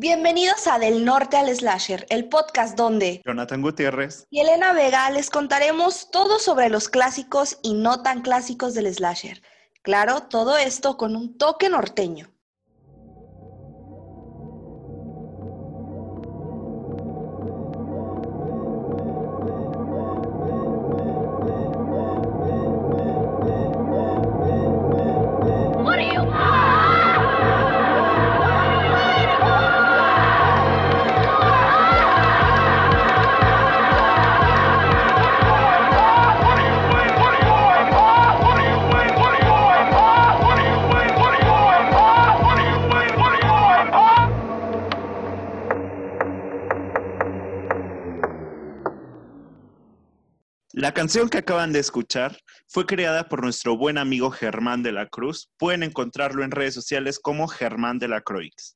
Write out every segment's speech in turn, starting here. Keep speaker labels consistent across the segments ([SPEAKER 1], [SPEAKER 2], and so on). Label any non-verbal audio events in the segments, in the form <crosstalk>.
[SPEAKER 1] Bienvenidos a Del Norte al Slasher, el podcast donde
[SPEAKER 2] Jonathan Gutiérrez
[SPEAKER 1] y Elena Vega les contaremos todo sobre los clásicos y no tan clásicos del slasher. Claro, todo esto con un toque norteño.
[SPEAKER 2] Canción que acaban de escuchar fue creada por nuestro buen amigo Germán de la Cruz. Pueden encontrarlo en redes sociales como Germán de la Croix.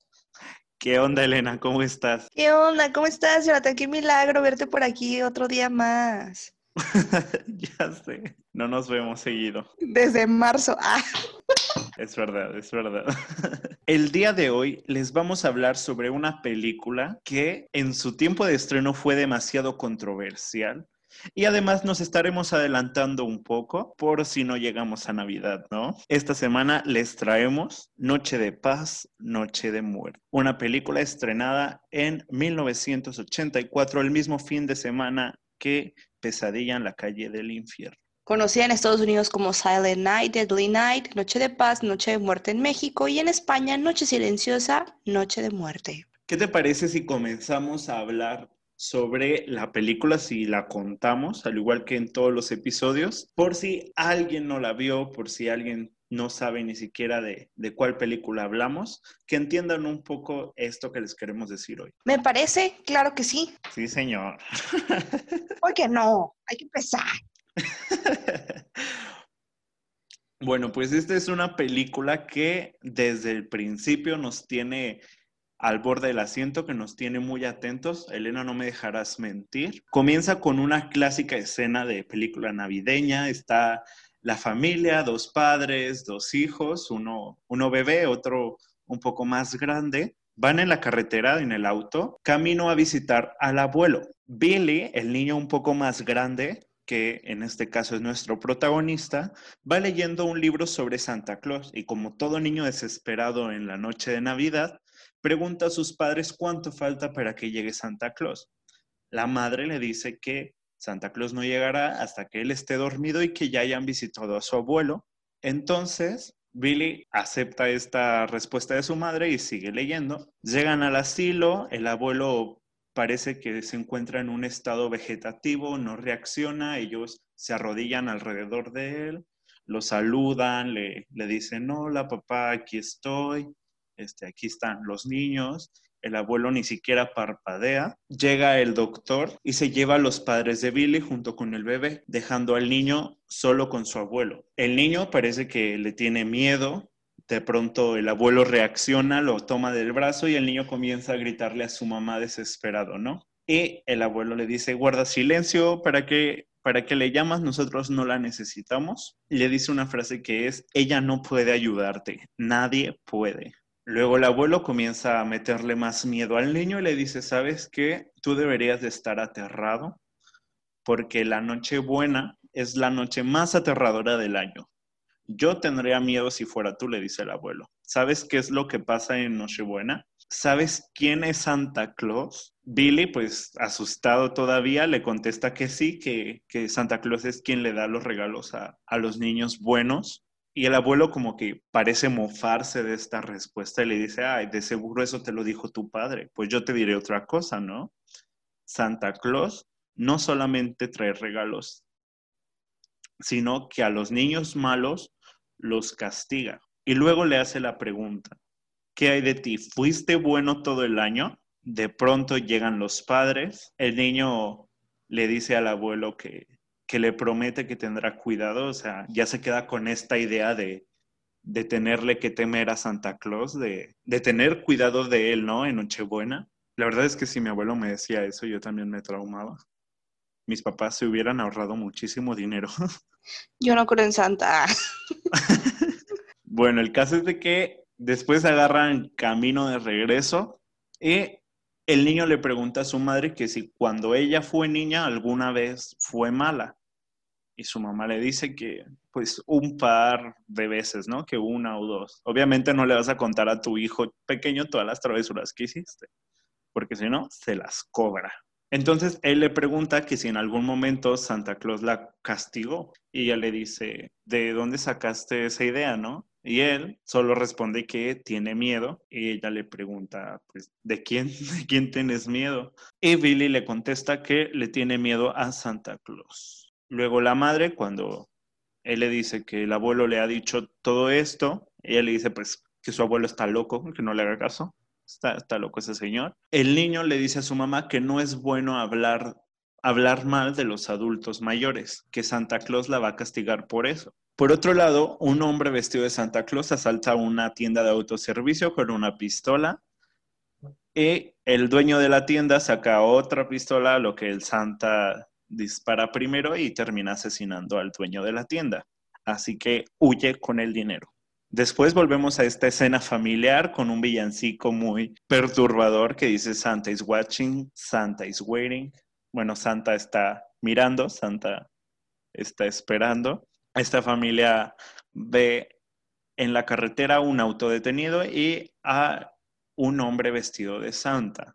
[SPEAKER 2] ¿Qué onda, Elena? ¿Cómo estás?
[SPEAKER 1] ¿Qué onda? ¿Cómo estás, Jonathan? Qué milagro verte por aquí otro día más. <laughs>
[SPEAKER 2] ya sé, no nos vemos seguido.
[SPEAKER 1] Desde marzo. Ah.
[SPEAKER 2] Es verdad, es verdad. El día de hoy les vamos a hablar sobre una película que en su tiempo de estreno fue demasiado controversial y además nos estaremos adelantando un poco por si no llegamos a Navidad, ¿no? Esta semana les traemos Noche de Paz, Noche de Muerte, una película estrenada en 1984, el mismo fin de semana que Pesadilla en la calle del infierno.
[SPEAKER 1] Conocida en Estados Unidos como Silent Night, Deadly Night, Noche de Paz, Noche de Muerte en México y en España Noche Silenciosa, Noche de Muerte.
[SPEAKER 2] ¿Qué te parece si comenzamos a hablar sobre la película si la contamos, al igual que en todos los episodios, por si alguien no la vio, por si alguien no sabe ni siquiera de, de, cuál película hablamos, que entiendan un poco esto que les queremos decir hoy.
[SPEAKER 1] Me parece, claro que sí.
[SPEAKER 2] Sí, señor. <laughs>
[SPEAKER 1] ¿Por qué no? Hay que empezar. <laughs>
[SPEAKER 2] bueno, pues esta es una película que desde el principio nos tiene al borde del asiento que nos tiene muy atentos. Elena, no me dejarás mentir. Comienza con una clásica escena de película navideña. Está la familia, dos padres, dos hijos, uno, uno bebé, otro un poco más grande. Van en la carretera, en el auto, camino a visitar al abuelo. Billy, el niño un poco más grande, que en este caso es nuestro protagonista, va leyendo un libro sobre Santa Claus y como todo niño desesperado en la noche de Navidad, pregunta a sus padres cuánto falta para que llegue Santa Claus. La madre le dice que Santa Claus no llegará hasta que él esté dormido y que ya hayan visitado a su abuelo. Entonces, Billy acepta esta respuesta de su madre y sigue leyendo. Llegan al asilo, el abuelo parece que se encuentra en un estado vegetativo, no reacciona, ellos se arrodillan alrededor de él, lo saludan, le, le dicen, hola papá, aquí estoy. Este, aquí están los niños, el abuelo ni siquiera parpadea, llega el doctor y se lleva a los padres de Billy junto con el bebé, dejando al niño solo con su abuelo. El niño parece que le tiene miedo, de pronto el abuelo reacciona, lo toma del brazo y el niño comienza a gritarle a su mamá desesperado, ¿no? Y el abuelo le dice, guarda silencio, ¿para qué, ¿para qué le llamas? Nosotros no la necesitamos. Le dice una frase que es, ella no puede ayudarte, nadie puede. Luego el abuelo comienza a meterle más miedo al niño y le dice, ¿sabes qué? Tú deberías de estar aterrado porque la noche buena es la noche más aterradora del año. Yo tendría miedo si fuera tú, le dice el abuelo. ¿Sabes qué es lo que pasa en Nochebuena? ¿Sabes quién es Santa Claus? Billy, pues asustado todavía, le contesta que sí, que, que Santa Claus es quien le da los regalos a, a los niños buenos. Y el abuelo como que parece mofarse de esta respuesta y le dice, ay, de seguro eso te lo dijo tu padre. Pues yo te diré otra cosa, ¿no? Santa Claus no solamente trae regalos, sino que a los niños malos los castiga. Y luego le hace la pregunta, ¿qué hay de ti? ¿Fuiste bueno todo el año? De pronto llegan los padres, el niño le dice al abuelo que, que le promete que tendrá cuidado, o sea, ya se queda con esta idea de, de tenerle que temer a Santa Claus, de, de, tener cuidado de él, ¿no? En Nochebuena. La verdad es que si mi abuelo me decía eso, yo también me traumaba. Mis papás se hubieran ahorrado muchísimo dinero. <laughs>
[SPEAKER 1] Yo no creo en Santa. <laughs>
[SPEAKER 2] bueno, el caso es de que después agarran camino de regreso Y el niño le pregunta a su madre que si cuando ella fue niña alguna vez fue mala. Y su mamá le dice que pues un par de veces, ¿no? Que una o dos. Obviamente no le vas a contar a tu hijo pequeño todas las travesuras que hiciste, porque si no, se las cobra. Entonces él le pregunta que si en algún momento Santa Claus la castigó y ella le dice, ¿de dónde sacaste esa idea, no? Y él solo responde que tiene miedo y ella le pregunta, pues, ¿de quién? <laughs> ¿De quién tienes miedo? Y Billy le contesta que le tiene miedo a Santa Claus. Luego la madre, cuando él le dice que el abuelo le ha dicho todo esto, ella le dice, pues, que su abuelo está loco, que no le haga caso. Está, loco ese señor. El niño le dice a su mamá que no es bueno hablar, hablar mal de los adultos mayores, que Santa Claus la va a castigar por eso. Por otro lado, un hombre vestido de Santa Claus asalta una tienda de autoservicio con una pistola y el dueño de la tienda saca otra pistola, lo que el Santa dispara primero y termina asesinando al dueño de la tienda. Así que huye con el dinero. Después volvemos a esta escena familiar con un villancico muy perturbador que dice Santa is watching, Santa is waiting. Bueno, Santa está mirando, Santa está esperando. Esta familia ve en la carretera un auto detenido y a un hombre vestido de Santa.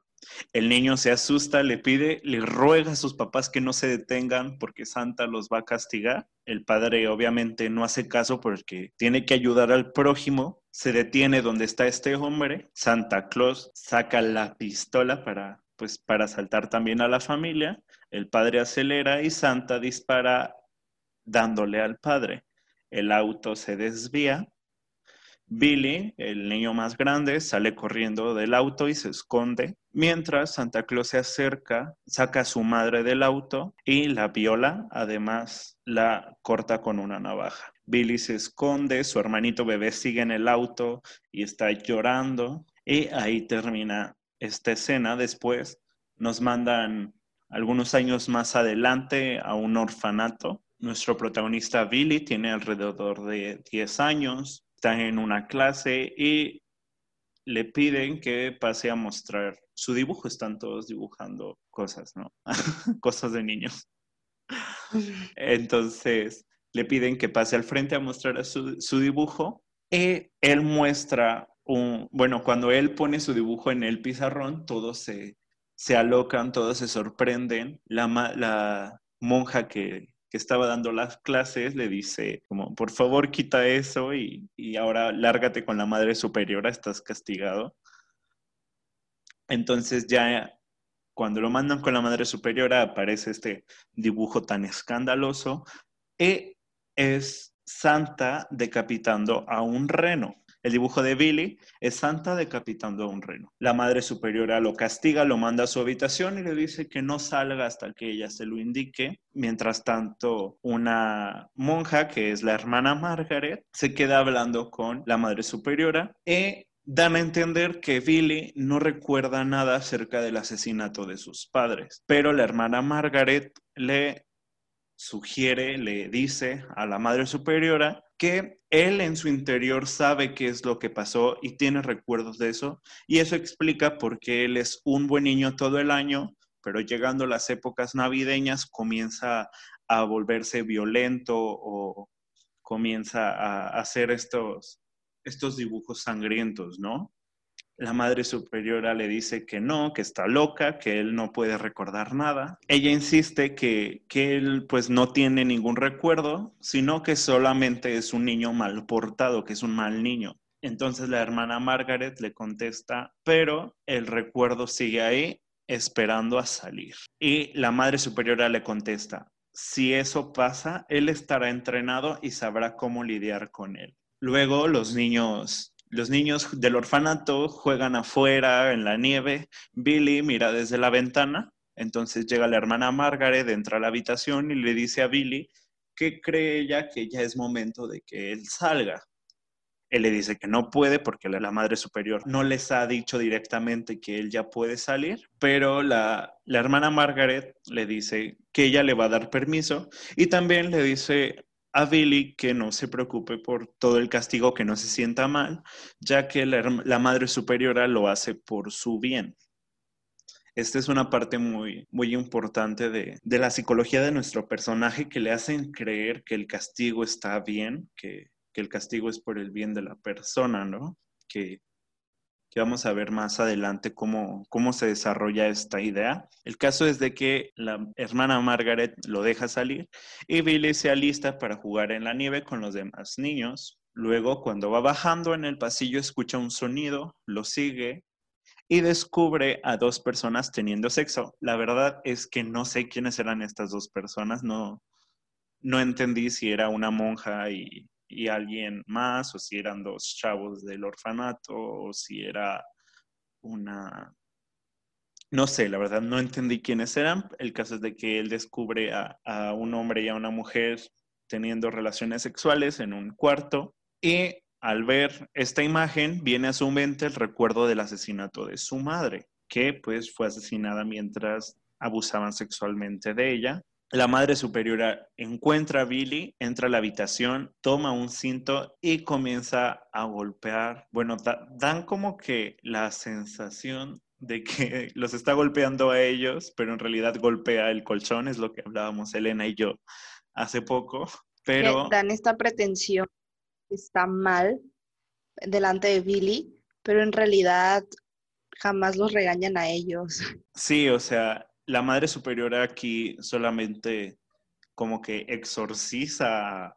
[SPEAKER 2] El niño se asusta, le pide, le ruega a sus papás que no se detengan porque Santa los va a castigar. El padre obviamente no hace caso porque tiene que ayudar al prójimo. Se detiene donde está este hombre. Santa Claus saca la pistola para pues para asaltar también a la familia. El padre acelera y Santa dispara dándole al padre. El auto se desvía Billy, el niño más grande, sale corriendo del auto y se esconde, mientras Santa Claus se acerca, saca a su madre del auto y la viola, además la corta con una navaja. Billy se esconde, su hermanito bebé sigue en el auto y está llorando y ahí termina esta escena. Después nos mandan algunos años más adelante a un orfanato. Nuestro protagonista Billy tiene alrededor de 10 años están en una clase y le piden que pase a mostrar su dibujo. Están todos dibujando cosas, ¿no? <laughs> cosas de niños. Entonces le piden que pase al frente a mostrar su, su dibujo y él muestra un, bueno, cuando él pone su dibujo en el pizarrón, todos se, se alocan, todos se sorprenden. La, la monja que, estaba dando las clases le dice como, por favor quita eso y, ahora lárgate con la madre superiora, estás castigado. Entonces ya cuando lo mandan con la madre superiora aparece este dibujo tan escandaloso y es Santa decapitando a un reno. El dibujo de Billy es Santa decapitando a un reno. La madre superiora lo castiga, lo manda a su habitación y le dice que no salga hasta que ella se lo indique. Mientras tanto, una monja, que es la hermana Margaret, se queda hablando con la madre superiora y dan a entender que Billy no recuerda nada acerca del asesinato de sus padres, pero la hermana Margaret le sugiere, le dice a la Madre Superiora que él en su interior sabe qué es lo que pasó y tiene recuerdos de eso, y eso explica por qué él es un buen niño todo el año, pero llegando las épocas navideñas comienza a volverse violento o comienza a hacer estos, estos dibujos sangrientos, ¿no? La madre superiora le dice que no, que está loca, que él no puede recordar nada. Ella insiste que, que él pues no tiene ningún recuerdo, sino que solamente es un niño mal portado, que es un mal niño. Entonces la hermana Margaret le contesta, pero el recuerdo sigue ahí esperando a salir. Y la madre superiora le contesta, si eso pasa, él estará entrenado y sabrá cómo lidiar con él. Luego los niños los niños del orfanato juegan afuera en la nieve. Billy mira desde la ventana. Entonces llega la hermana Margaret, entra a la habitación y le dice a Billy que cree ella que ya es momento de que él salga. Él le dice que no puede porque la madre superior no les ha dicho directamente que él ya puede salir, pero la, hermana Margaret le dice que ella le va a dar permiso y también le dice a Billy que no se preocupe por todo el castigo, que no se sienta mal, ya que la, madre superiora lo hace por su bien. Esta es una parte muy, muy importante de, la psicología de nuestro personaje que le hacen creer que el castigo está bien, que, que el castigo es por el bien de la persona, ¿no? Que, vamos a ver más adelante cómo, cómo se desarrolla esta idea. El caso es de que la hermana Margaret lo deja salir y Billy se alista para jugar en la nieve con los demás niños. Luego, cuando va bajando en el pasillo, escucha un sonido, lo sigue y descubre a dos personas teniendo sexo. La verdad es que no sé quiénes eran estas dos personas, no, no entendí si era una monja y y alguien más, o si eran dos chavos del orfanato, o si era una... No sé, la verdad no entendí quiénes eran. El caso es de que él descubre a, a un hombre y a una mujer teniendo relaciones sexuales en un cuarto y al ver esta imagen viene a su mente el recuerdo del asesinato de su madre, que pues fue asesinada mientras abusaban sexualmente de ella la madre superiora encuentra a Billy, entra a la habitación, toma un cinto y comienza a golpear. Bueno, dan como que la sensación de que <laughs> los está golpeando a ellos, pero en realidad golpea el colchón, es lo que hablábamos Elena y yo hace poco. <laughs> Pero
[SPEAKER 1] dan esta pretensión está mal delante de Billy, pero en realidad jamás los regañan a ellos.
[SPEAKER 2] Sí, o sea, la madre superiora aquí solamente como que exorciza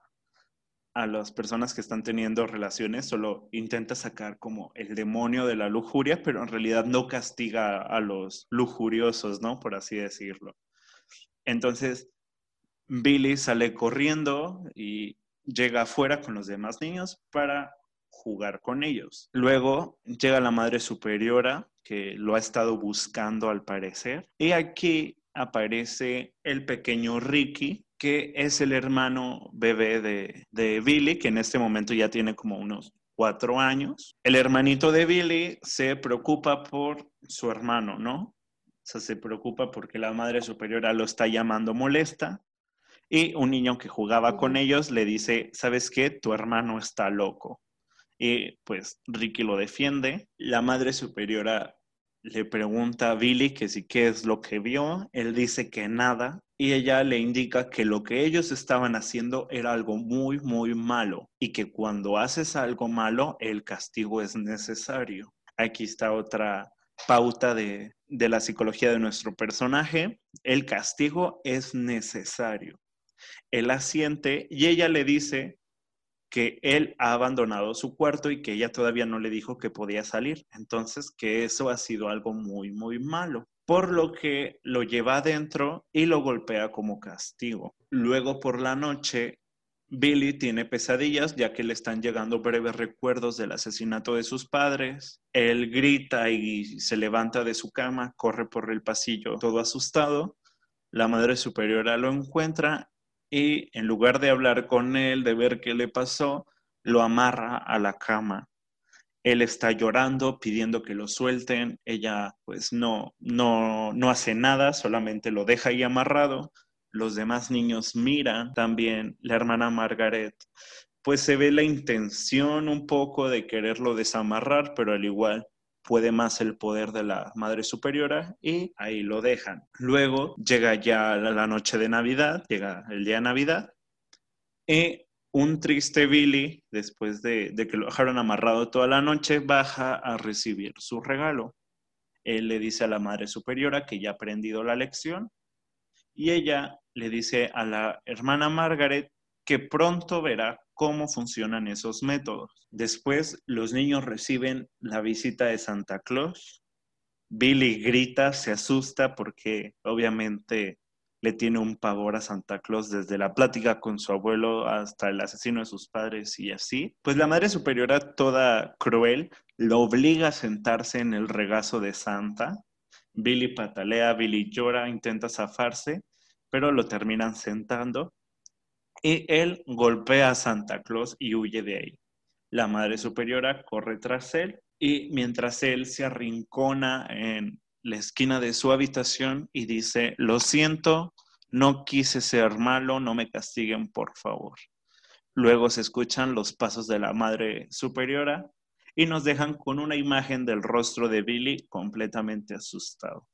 [SPEAKER 2] a, las personas que están teniendo relaciones, solo intenta sacar como el demonio de la lujuria, pero en realidad no castiga a los lujuriosos, ¿no? Por así decirlo. Entonces, Billy sale corriendo y llega afuera con los demás niños para jugar con ellos. Luego llega la madre superiora que lo ha estado buscando al parecer. Y aquí aparece el pequeño Ricky, que es el hermano bebé de, de Billy, que en este momento ya tiene como unos cuatro años. El hermanito de Billy se preocupa por su hermano, ¿no? O sea, se preocupa porque la madre superiora lo está llamando molesta. Y un niño que jugaba con ellos le dice, ¿sabes qué? Tu hermano está loco. Y pues Ricky lo defiende. La madre superiora le pregunta a Billy que si qué es lo que vio. Él dice que nada. Y ella le indica que lo que ellos estaban haciendo era algo muy, muy malo. Y que cuando haces algo malo, el castigo es necesario. Aquí está otra pauta de, de la psicología de nuestro personaje. El castigo es necesario. Él asiente y ella le dice que él ha abandonado su cuarto y que ella todavía no le dijo que podía salir. Entonces, que eso ha sido algo muy, muy malo. Por lo que lo lleva adentro y lo golpea como castigo. Luego por la noche, Billy tiene pesadillas ya que le están llegando breves recuerdos del asesinato de sus padres. Él grita y se levanta de su cama, corre por el pasillo todo asustado. La madre superiora lo encuentra y en lugar de hablar con él, de ver qué le pasó, lo amarra a la cama. Él está llorando, pidiendo que lo suelten. Ella pues no, no, no hace nada, solamente lo deja ahí amarrado. Los demás niños miran también. La hermana Margaret pues se ve la intención un poco de quererlo desamarrar, pero al igual puede más el poder de la Madre Superiora y ahí lo dejan. Luego llega ya la noche de Navidad, llega el día de Navidad y un triste Billy, después de, que lo dejaron amarrado toda la noche, baja a recibir su regalo. Él le dice a la Madre Superiora que ya ha aprendido la lección y ella le dice a la hermana Margaret que pronto verá cómo funcionan esos métodos. Después, los niños reciben la visita de Santa Claus. Billy grita, se asusta porque obviamente le tiene un pavor a Santa Claus desde la plática con su abuelo hasta el asesino de sus padres y así. Pues la madre superiora, toda cruel, lo obliga a sentarse en el regazo de Santa. Billy patalea, Billy llora, intenta zafarse, pero lo terminan sentando y él golpea a Santa Claus y huye de ahí. La Madre Superiora corre tras él y mientras él se arrincona en la esquina de su habitación y dice, lo siento, no quise ser malo, no me castiguen, por favor. Luego se escuchan los pasos de la Madre Superiora y nos dejan con una imagen del rostro de Billy completamente asustado.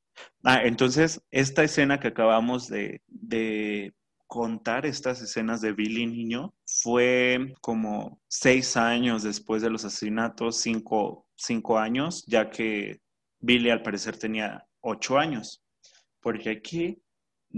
[SPEAKER 2] Ah, entonces, esta escena que acabamos de, de contar, estas escenas de Billy niño, fue como seis años después de los asesinatos, cinco, cinco años, ya que Billy al parecer tenía ocho años. Porque aquí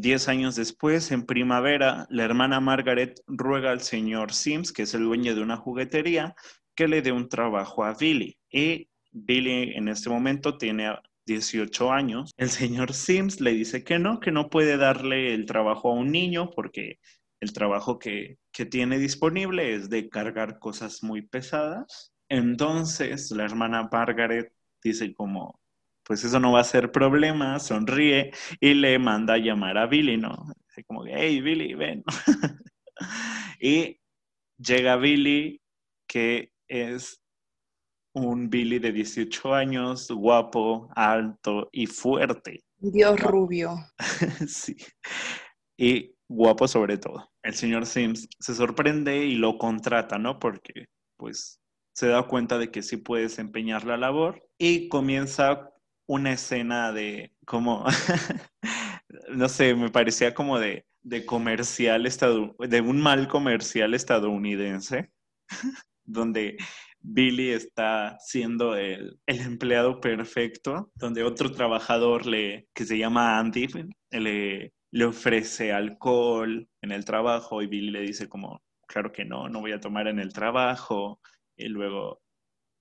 [SPEAKER 2] Diez años después, en primavera, la hermana Margaret ruega al señor Sims, que es el dueño de una juguetería, que le dé un trabajo a Billy. Y Billy en este momento tiene 18 años. El señor Sims le dice que no, que no puede darle el trabajo a un niño porque el trabajo que, que tiene disponible es de cargar cosas muy pesadas. Entonces la hermana Margaret dice como, pues eso no va a ser problema, sonríe y le manda a llamar a Billy, ¿no? Así como hey, Billy, ven. <laughs> y llega Billy, que es un Billy de 18 años, guapo, alto y fuerte.
[SPEAKER 1] Dios rubio. <laughs>
[SPEAKER 2] sí. Y guapo sobre todo. El señor Sims se sorprende y lo contrata, ¿no? Porque, pues, se da cuenta de que sí puede desempeñar la labor y comienza una escena de como, <laughs> no sé, me parecía como de, de comercial de un mal comercial estadounidense, <laughs> donde Billy está siendo el, empleado perfecto, donde otro trabajador le, que se llama Andy le, le ofrece alcohol en el trabajo y Billy le dice como, claro que no, no voy a tomar en el trabajo. Y luego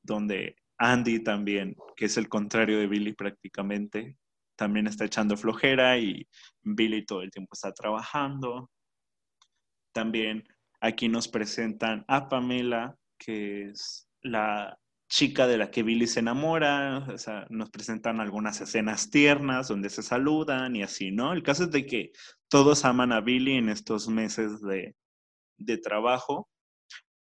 [SPEAKER 2] donde Andy también, que es el contrario de Billy prácticamente, también está echando flojera y Billy todo el tiempo está trabajando. También aquí nos presentan a Pamela, que es la chica de la que Billy se enamora, o sea, nos presentan algunas escenas tiernas donde se saludan y así, ¿no? El caso es de que todos aman a Billy en estos meses de, de trabajo,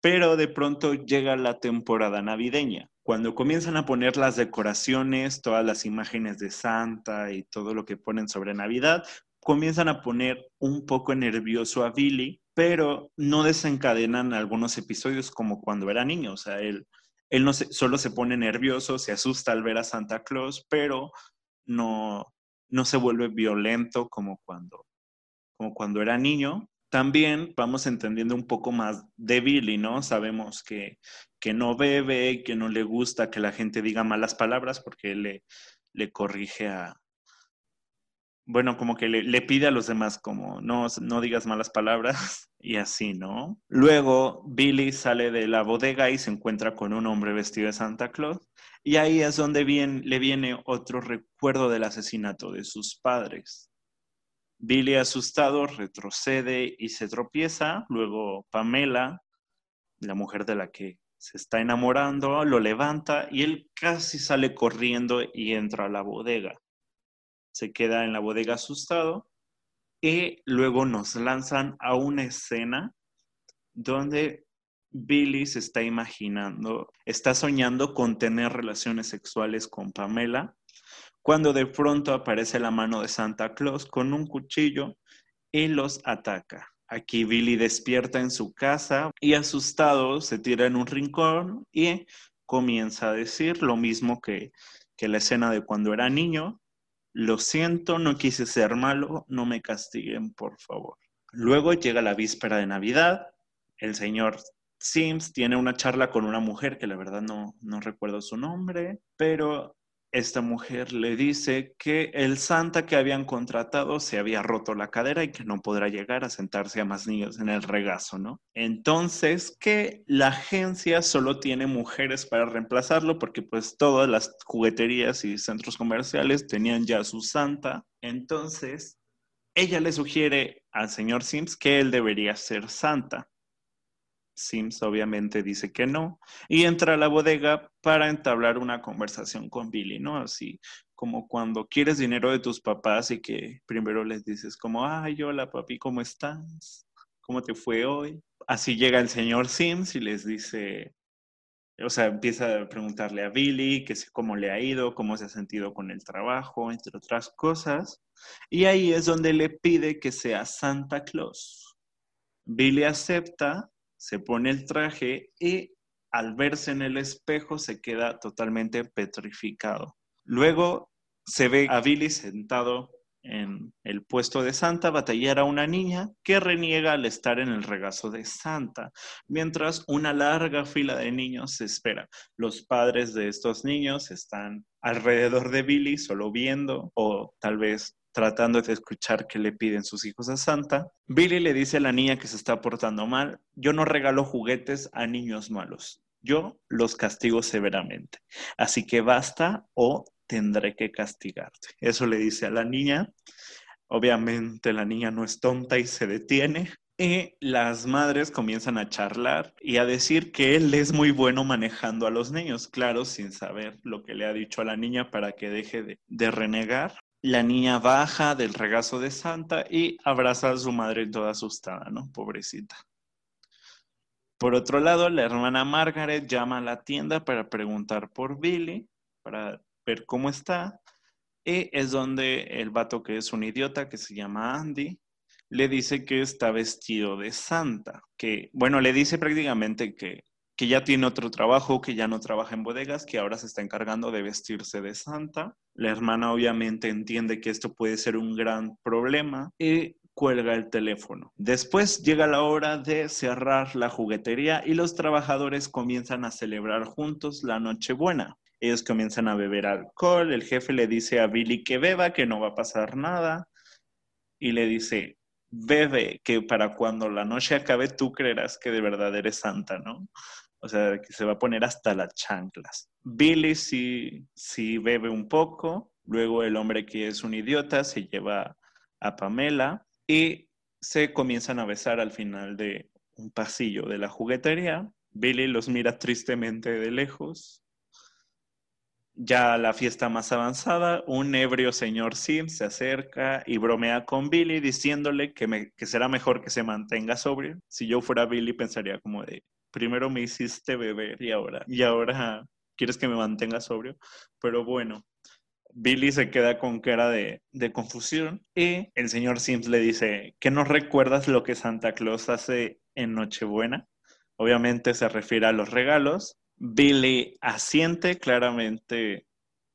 [SPEAKER 2] pero de pronto llega la temporada navideña cuando comienzan a poner las decoraciones, todas las imágenes de Santa y todo lo que ponen sobre Navidad, comienzan a poner un poco nervioso a Billy, pero no desencadenan algunos episodios como cuando era niño. O sea, él, él no solo se pone nervioso, se asusta al ver a Santa Claus, pero no, no se vuelve violento como cuando, como cuando era niño también vamos entendiendo un poco más de Billy, ¿no? Sabemos que, que no bebe, que no le gusta que la gente diga malas palabras porque le, le corrige a... Bueno, como que le, le, pide a los demás como no, no digas malas palabras <laughs> y así, ¿no? Luego Billy sale de la bodega y se encuentra con un hombre vestido de Santa Claus y ahí es donde le viene otro recuerdo del asesinato de sus padres. Billy, asustado, retrocede y se tropieza. Luego Pamela, la mujer de la que se está enamorando, lo levanta y él casi sale corriendo y entra a la bodega. Se queda en la bodega asustado y luego nos lanzan a una escena donde Billy se está imaginando, está soñando con tener relaciones sexuales con Pamela cuando de pronto aparece la mano de Santa Claus con un cuchillo y los ataca. Aquí Billy despierta en su casa y asustado se tira en un rincón y comienza a decir lo mismo que, que la escena de cuando era niño. Lo siento, no quise ser malo, no me castiguen, por favor. Luego llega la víspera de Navidad, el señor Sims tiene una charla con una mujer que la verdad no, no recuerdo su nombre, pero esta mujer le dice que el Santa que habían contratado se había roto la cadera y que no podrá llegar a sentarse a más niños en el regazo, ¿no? Entonces, que la agencia solo tiene mujeres para reemplazarlo porque pues todas las jugueterías y centros comerciales tenían ya su Santa. Entonces, ella le sugiere al señor Sims que él debería ser Santa. Sims obviamente dice que no y entra a la bodega para entablar una conversación con Billy, ¿no? Así como cuando quieres dinero de tus papás y que primero les dices como, ay, hola papi, ¿cómo estás? ¿Cómo te fue hoy? Así llega el señor Sims y les dice, o sea, empieza a preguntarle a Billy que cómo le ha ido, cómo se ha sentido con el trabajo, entre otras cosas. Y ahí es donde le pide que sea Santa Claus. Billy acepta se pone el traje y al verse en el espejo se queda totalmente petrificado. Luego se ve a Billy sentado en el puesto de Santa batallar a una niña que reniega al estar en el regazo de Santa, mientras una larga fila de niños se espera. Los padres de estos niños están alrededor de Billy solo viendo o tal vez tratando de escuchar qué le piden sus hijos a Santa. Billy le dice a la niña que se está portando mal, yo no regalo juguetes a niños malos, yo los castigo severamente. Así que basta o tendré que castigarte. Eso le dice a la niña. Obviamente la niña no es tonta y se detiene. Y las madres comienzan a charlar y a decir que él es muy bueno manejando a los niños, claro, sin saber lo que le ha dicho a la niña para que deje de, renegar. La niña baja del regazo de Santa y abraza a su madre toda asustada, ¿no? Pobrecita. Por otro lado, la hermana Margaret llama a la tienda para preguntar por Billy, para ver cómo está. Y es donde el vato que es un idiota, que se llama Andy, le dice que está vestido de santa, que, bueno, le dice prácticamente que, que ya tiene otro trabajo, que ya no trabaja en bodegas, que ahora se está encargando de vestirse de santa. La hermana obviamente entiende que esto puede ser un gran problema y cuelga el teléfono. Después llega la hora de cerrar la juguetería y los trabajadores comienzan a celebrar juntos la Nochebuena. Ellos comienzan a beber alcohol, el jefe le dice a Billy que beba, que no va a pasar nada, y le dice, bebe, que para cuando la noche acabe tú creerás que de verdad eres santa, ¿no? O sea, que se va a poner hasta las chanclas. Billy sí, sí bebe un poco, luego el hombre que es un idiota se lleva a Pamela y se comienzan a besar al final de un pasillo de la juguetería. Billy los mira tristemente de lejos ya la fiesta más avanzada, un ebrio señor Sim se acerca y bromea con Billy diciéndole que, que será mejor que se mantenga sobrio. Si yo fuera Billy pensaría como de, primero me hiciste beber y ahora, y ahora quieres que me mantenga sobrio. Pero bueno, Billy se queda con cara de, de, confusión y el señor Sims le dice, ¿qué no recuerdas lo que Santa Claus hace en Nochebuena? Obviamente se refiere a los regalos Billy asiente, claramente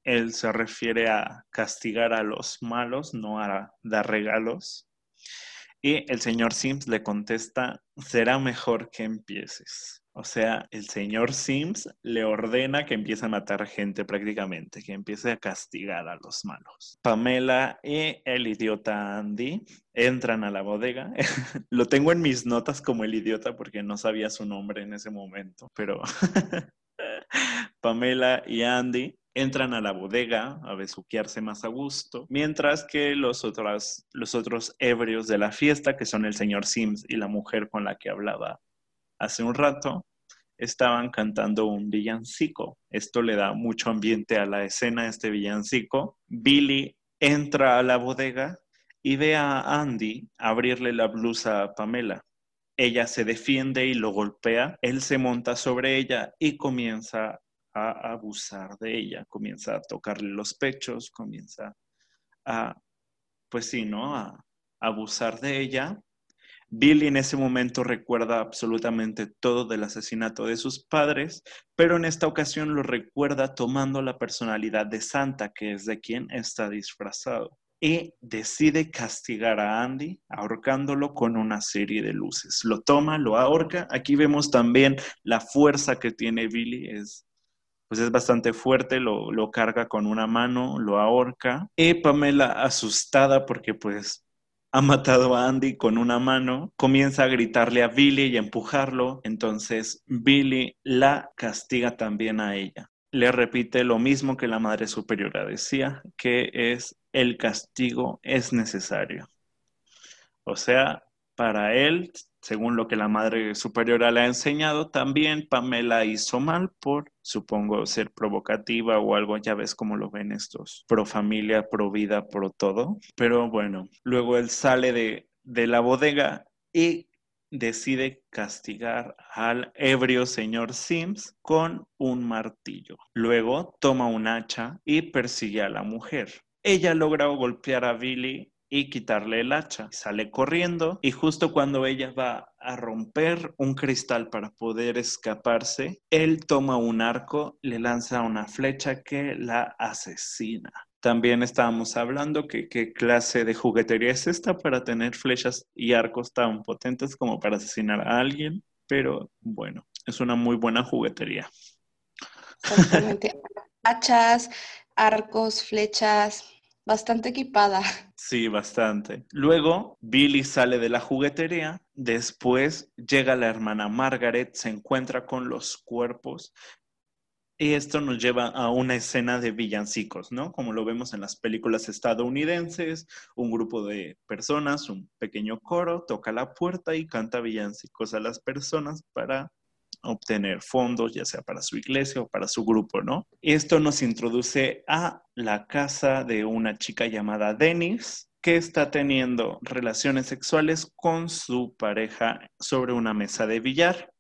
[SPEAKER 2] él se refiere a castigar a los malos, no a dar regalos. Y el señor Sims le contesta, será mejor que empieces. O sea, el señor Sims le ordena que empiece a matar gente prácticamente, que empiece a castigar a los malos. Pamela y el idiota Andy entran a la bodega. <laughs> Lo tengo en mis notas como el idiota porque no sabía su nombre en ese momento, pero <laughs> Pamela y Andy entran a la bodega a besuquearse más a gusto, mientras que los otros, los otros ebrios de la fiesta, que son el señor Sims y la mujer con la que hablaba hace un rato, estaban cantando un villancico. Esto le da mucho ambiente a la escena, este villancico. Billy entra a la bodega y ve a Andy abrirle la blusa a Pamela. Ella se defiende y lo golpea. Él se monta sobre ella y comienza a abusar de ella. Comienza a tocarle los pechos, comienza a, pues sí, ¿no? A abusar de ella Billy en ese momento recuerda absolutamente todo del asesinato de sus padres, pero en esta ocasión lo recuerda tomando la personalidad de Santa, que es de quien está disfrazado, y decide castigar a Andy ahorcándolo con una serie de luces. Lo toma, lo ahorca. Aquí vemos también la fuerza que tiene Billy, es pues es bastante fuerte, lo, lo, carga con una mano, lo ahorca. Y Pamela, asustada porque pues ha matado a Andy con una mano, comienza a gritarle a Billy y a empujarlo, entonces Billy la castiga también a ella. Le repite lo mismo que la Madre Superiora decía, que es el castigo es necesario. O sea, para él según lo que la Madre Superiora le ha enseñado, también Pamela hizo mal por, supongo, ser provocativa o algo, ya ves cómo lo ven estos, pro familia, pro vida, pro todo. Pero bueno, luego él sale de, de la bodega y decide castigar al ebrio señor Sims con un martillo. Luego toma un hacha y persigue a la mujer. Ella logra golpear a Billy y quitarle el hacha. Sale corriendo y justo cuando ella va a romper un cristal para poder escaparse, él toma un arco, le lanza una flecha que la asesina. También estábamos hablando que qué clase de juguetería es esta para tener flechas y arcos tan potentes como para asesinar a alguien, pero bueno, es una muy buena juguetería. <laughs>
[SPEAKER 1] Hachas, arcos, flechas, bastante equipada. <laughs>
[SPEAKER 2] Sí, bastante. Luego, Billy sale de la juguetería, después llega la hermana Margaret, se encuentra con los cuerpos y esto nos lleva a una escena de villancicos, ¿no? Como lo vemos en las películas estadounidenses, un grupo de personas, un pequeño coro, toca la puerta y canta villancicos a las personas para obtener fondos, ya sea para su iglesia o para su grupo, ¿no? Esto nos introduce a la casa de una chica llamada Dennis, que está teniendo relaciones sexuales con su pareja sobre una mesa de billar.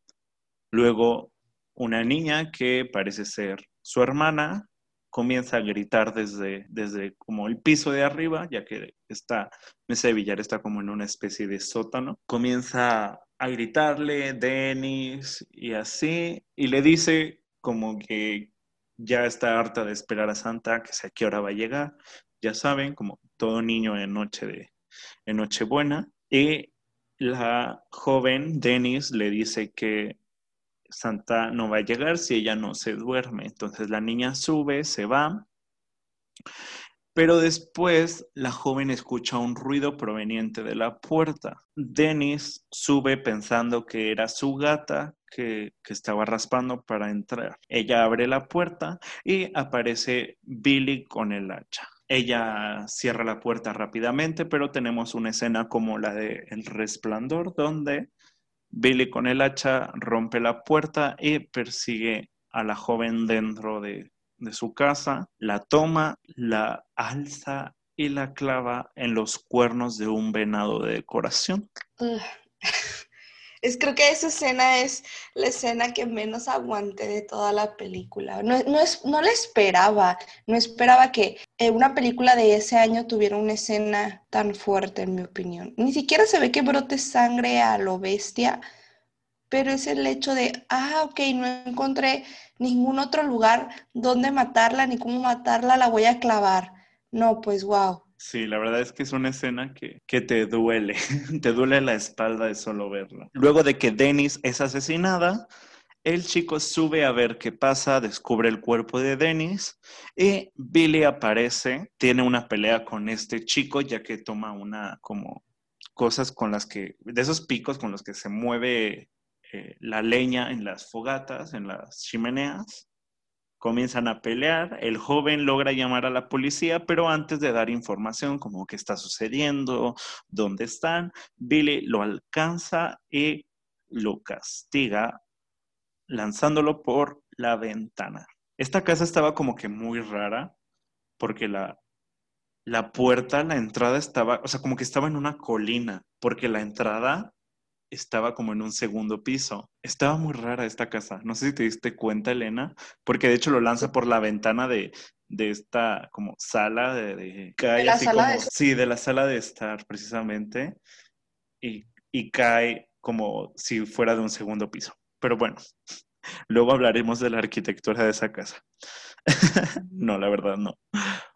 [SPEAKER 2] Luego una niña que parece ser su hermana comienza a gritar desde, desde como el piso de arriba, ya que esta mesa de billar está como en una especie de sótano. Comienza a gritarle, Denis, y así, y le dice como que ya está harta de esperar a Santa, que sé a qué hora va a llegar. Ya saben, como todo niño en noche de en Nochebuena. Y la joven Denis le dice que Santa no va a llegar si ella no se duerme. Entonces la niña sube, se va, pero después la joven escucha un ruido proveniente de la puerta. Dennis sube pensando que era su gata que, que, estaba raspando para entrar. Ella abre la puerta y aparece Billy con el hacha. Ella cierra la puerta rápidamente, pero tenemos una escena como la de El Resplandor, donde Billy con el hacha rompe la puerta y persigue a la joven dentro de, su casa, la toma, la alza y la clava en los cuernos de un venado de decoración. <laughs>
[SPEAKER 1] Es, creo que esa escena es la escena que menos aguante de toda la película. No, no, es, no la esperaba, no esperaba que eh, una película de ese año tuviera una escena tan fuerte, en mi opinión. Ni siquiera se ve que brote sangre a lo bestia, pero es el hecho de, ah, ok, no encontré ningún otro lugar donde matarla ni cómo matarla, la voy a clavar. No, pues wow.
[SPEAKER 2] Sí, la verdad es que es una escena que, que te duele, <laughs> te duele la espalda de solo verla. Luego de que Dennis es asesinada, el chico sube a ver qué pasa, descubre el cuerpo de Dennis y Billy aparece, tiene una pelea con este chico ya que toma una como cosas con las que, de esos picos con los que se mueve eh, la leña en las fogatas, en las chimeneas. Comienzan a pelear, el joven logra llamar a la policía, pero antes de dar información como qué está sucediendo, dónde están, Billy lo alcanza y lo castiga lanzándolo por la ventana. Esta casa estaba como que muy rara porque la, la puerta, la entrada estaba, o sea, como que estaba en una colina, porque la entrada estaba como en un segundo piso. Estaba muy rara esta casa. No sé si te diste cuenta, Elena, porque de hecho lo lanza por la ventana de, de esta como sala de, de,
[SPEAKER 1] cae la sala de...
[SPEAKER 2] sí, de la sala de estar precisamente y, y cae como si fuera de un segundo piso. Pero bueno, luego hablaremos de la arquitectura de esa casa. <laughs> no, la verdad no.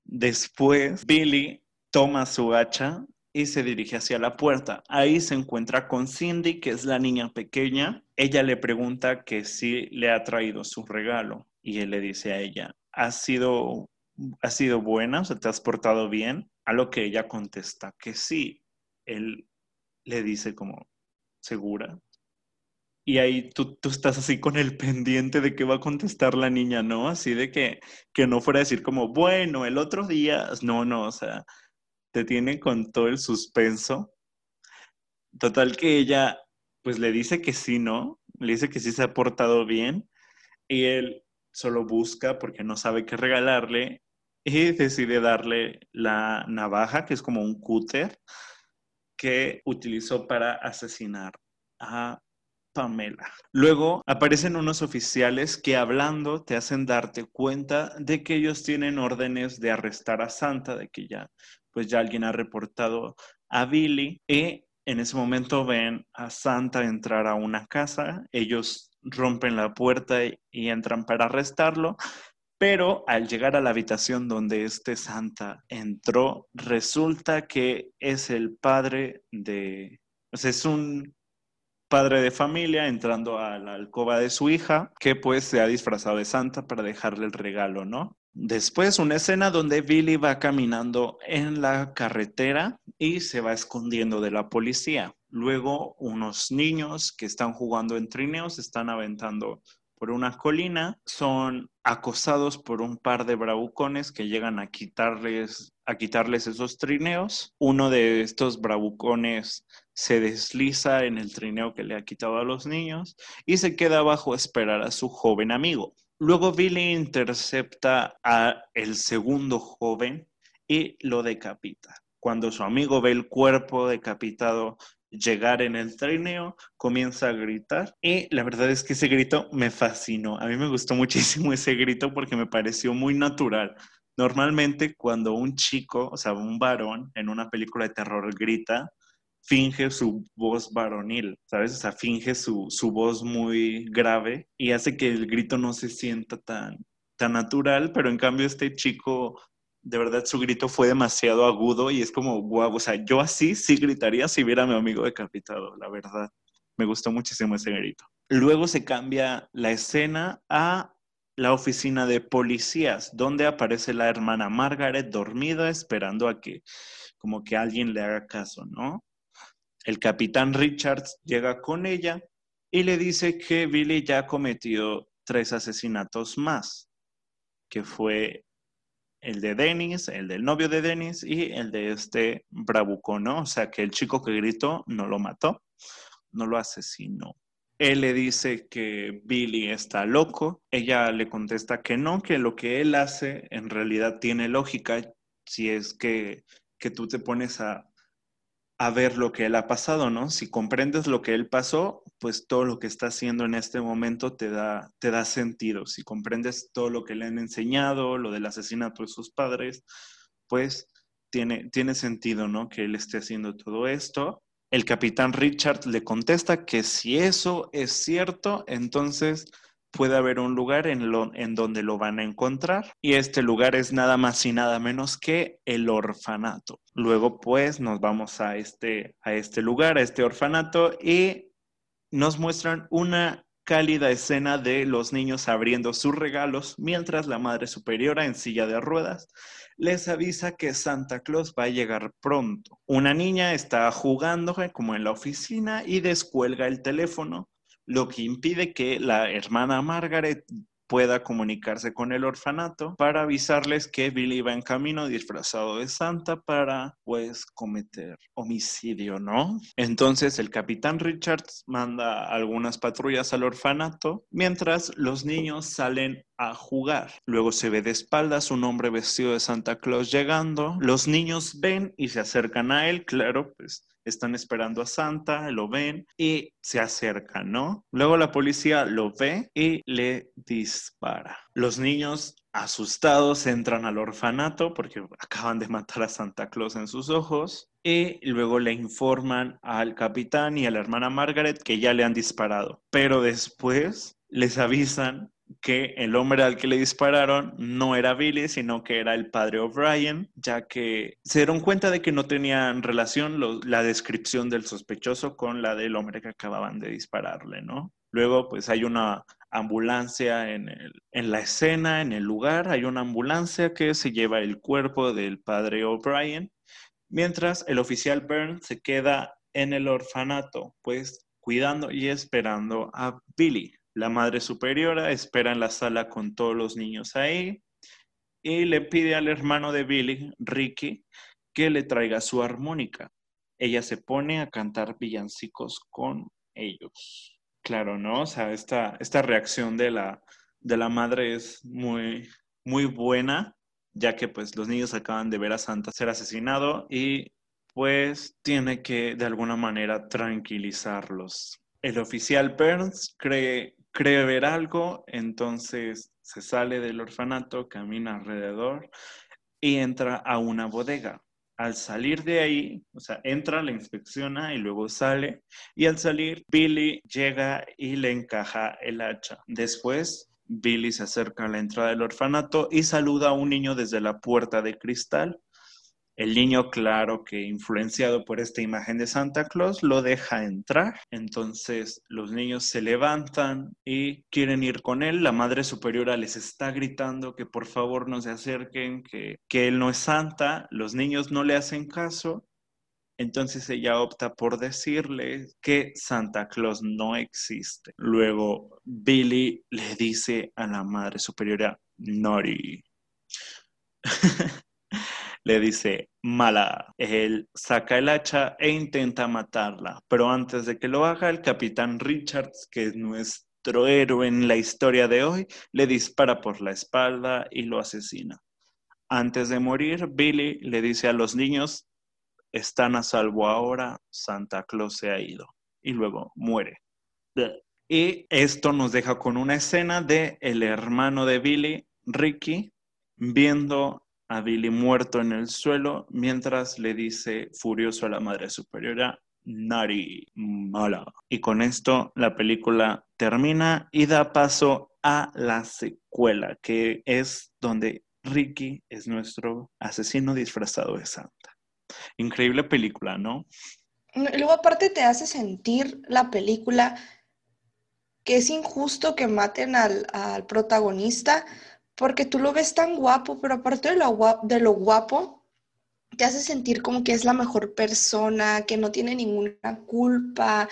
[SPEAKER 2] Después, Billy toma su hacha y se dirige hacia la puerta. Ahí se encuentra con Cindy, que es la niña pequeña. Ella le pregunta que si le ha traído su regalo y él le dice a ella, ¿has sido, has sido buena? O sea, ¿te has portado bien? A lo que ella contesta que sí. Él le dice como, ¿segura? Y ahí tú, tú, estás así con el pendiente de qué va a contestar la niña, ¿no? Así de que, que no fuera a decir como, bueno, el otro día, no, no, o sea, te tiene con todo el suspenso. Total que ella, pues le dice que sí, ¿no? Le dice que sí se ha portado bien y él solo busca porque no sabe qué regalarle y decide darle la navaja, que es como un cúter, que utilizó para asesinar a Pamela. Luego aparecen unos oficiales que hablando te hacen darte cuenta de que ellos tienen órdenes de arrestar a Santa, de que ya, pues ya alguien ha reportado a Billy y en ese momento ven a Santa entrar a una casa, ellos rompen la puerta y entran para arrestarlo, pero al llegar a la habitación donde este Santa entró, resulta que es el padre de, es un padre de familia entrando a la alcoba de su hija, que pues se ha disfrazado de Santa para dejarle el regalo, ¿no? Después una escena donde Billy va caminando en la carretera y se va escondiendo de la policía. Luego unos niños que están jugando en trineos están aventando por una colina, son acosados por un par de bravucones que llegan a quitarles, a quitarles esos trineos. Uno de estos bravucones se desliza en el trineo que le ha quitado a los niños y se queda abajo a esperar a su joven amigo. Luego Billy intercepta a el segundo joven y lo decapita. Cuando su amigo ve el cuerpo decapitado llegar en el trineo, comienza a gritar y la verdad es que ese grito me fascinó. A mí me gustó muchísimo ese grito porque me pareció muy natural. Normalmente cuando un chico, o sea, un varón en una película de terror grita, finge su voz varonil, ¿sabes? O sea, finge su, voz muy grave y hace que el grito no se sienta tan, tan natural, pero en cambio este chico, de verdad su grito fue demasiado agudo y es como, guau, o sea, yo así sí gritaría si viera a mi amigo decapitado, la verdad. Me gustó muchísimo ese grito. Luego se cambia la escena a la oficina de policías, donde aparece la hermana Margaret dormida esperando a que como que alguien le haga caso, ¿no? El capitán Richards llega con ella y le dice que Billy ya ha cometido tres asesinatos más, que fue el de Dennis, el del novio de Dennis y el de este bravuco, ¿no? O sea, que el chico que gritó no lo mató, no lo asesinó. Él le dice que Billy está loco, ella le contesta que no, que lo que él hace en realidad tiene lógica si es que, que tú te pones a a ver lo que él ha pasado, ¿no? Si comprendes lo que él pasó, pues todo lo que está haciendo en este momento te da, te da sentido. Si comprendes todo lo que le han enseñado, lo del asesinato de sus padres, pues tiene, tiene sentido, ¿no? Que él esté haciendo todo esto. El capitán Richard le contesta que si eso es cierto, entonces puede haber un lugar en, en donde lo van a encontrar y este lugar es nada más y nada menos que el orfanato. Luego pues nos vamos a este, a este lugar, a este orfanato y nos muestran una cálida escena de los niños abriendo sus regalos mientras la Madre Superiora en silla de ruedas les avisa que Santa Claus va a llegar pronto. Una niña está jugando como en la oficina y descuelga el teléfono lo que impide que la hermana Margaret pueda comunicarse con el orfanato para avisarles que Billy va en camino disfrazado de Santa para pues cometer homicidio, ¿no? Entonces el capitán Richards manda algunas patrullas al orfanato mientras los niños salen a jugar. Luego se ve de espaldas un hombre vestido de Santa Claus llegando. Los niños ven y se acercan a él, claro, pues están esperando a Santa, lo ven y se acercan, ¿no? Luego la policía lo ve y le dispara. Los niños asustados entran al orfanato porque acaban de matar a Santa Claus en sus ojos y luego le informan al capitán y a la hermana Margaret que ya le han disparado. Pero después les avisan que el hombre al que le dispararon no era Billy, sino que era el padre O'Brien, ya que se dieron cuenta de que no tenían relación la descripción del sospechoso con la del hombre que acababan de dispararle, ¿no? Luego, pues hay una ambulancia en, en la escena, en el lugar, hay una ambulancia que se lleva el cuerpo del padre O'Brien, mientras el oficial Byrne se queda en el orfanato, pues cuidando y esperando a Billy. La madre superiora espera en la sala con todos los niños ahí y le pide al hermano de Billy, Ricky, que le traiga su armónica. Ella se pone a cantar villancicos con ellos. Claro, ¿no? O sea, esta, esta reacción de la, de la madre es muy, muy buena, ya que pues los niños acaban de ver a Santa ser asesinado y pues tiene que de alguna manera tranquilizarlos. el oficial Burns cree, cree ver algo, entonces se sale del orfanato, camina alrededor y entra a una bodega. Al salir de ahí, o sea, entra, la inspecciona y luego sale. Y al salir, Billy llega y le encaja el hacha. Después, Billy se acerca a la entrada del orfanato y saluda a un niño desde la puerta de cristal. El niño, claro que influenciado por esta imagen de Santa Claus, lo deja entrar. Entonces los niños se levantan y quieren ir con él. La madre superiora les está gritando que por favor no se acerquen, que, que él no es Santa. Los niños no le hacen caso. Entonces ella opta por decirle que Santa Claus no existe. Luego Billy le dice a la madre superiora, Nori. <laughs> le dice, mala. Él saca el hacha e intenta matarla, pero antes de que lo haga, el capitán Richards, que es nuestro héroe en la historia de hoy, le dispara por la espalda y lo asesina. Antes de morir, Billy le dice a los niños, están a salvo ahora, Santa Claus se ha ido. Y luego muere. Y esto nos deja con una escena de el hermano de Billy, Ricky, viendo a Billy muerto en el suelo mientras le dice furioso a la madre superiora, Nari, mala. Y con esto la película termina y da paso a la secuela, que es donde Ricky es nuestro asesino disfrazado de Santa. Increíble película, ¿no?
[SPEAKER 1] Luego aparte te hace sentir la película que es injusto que maten al, al protagonista porque tú lo ves tan guapo, pero aparte de lo, guapo, te hace sentir como que es la mejor persona, que no tiene ninguna culpa.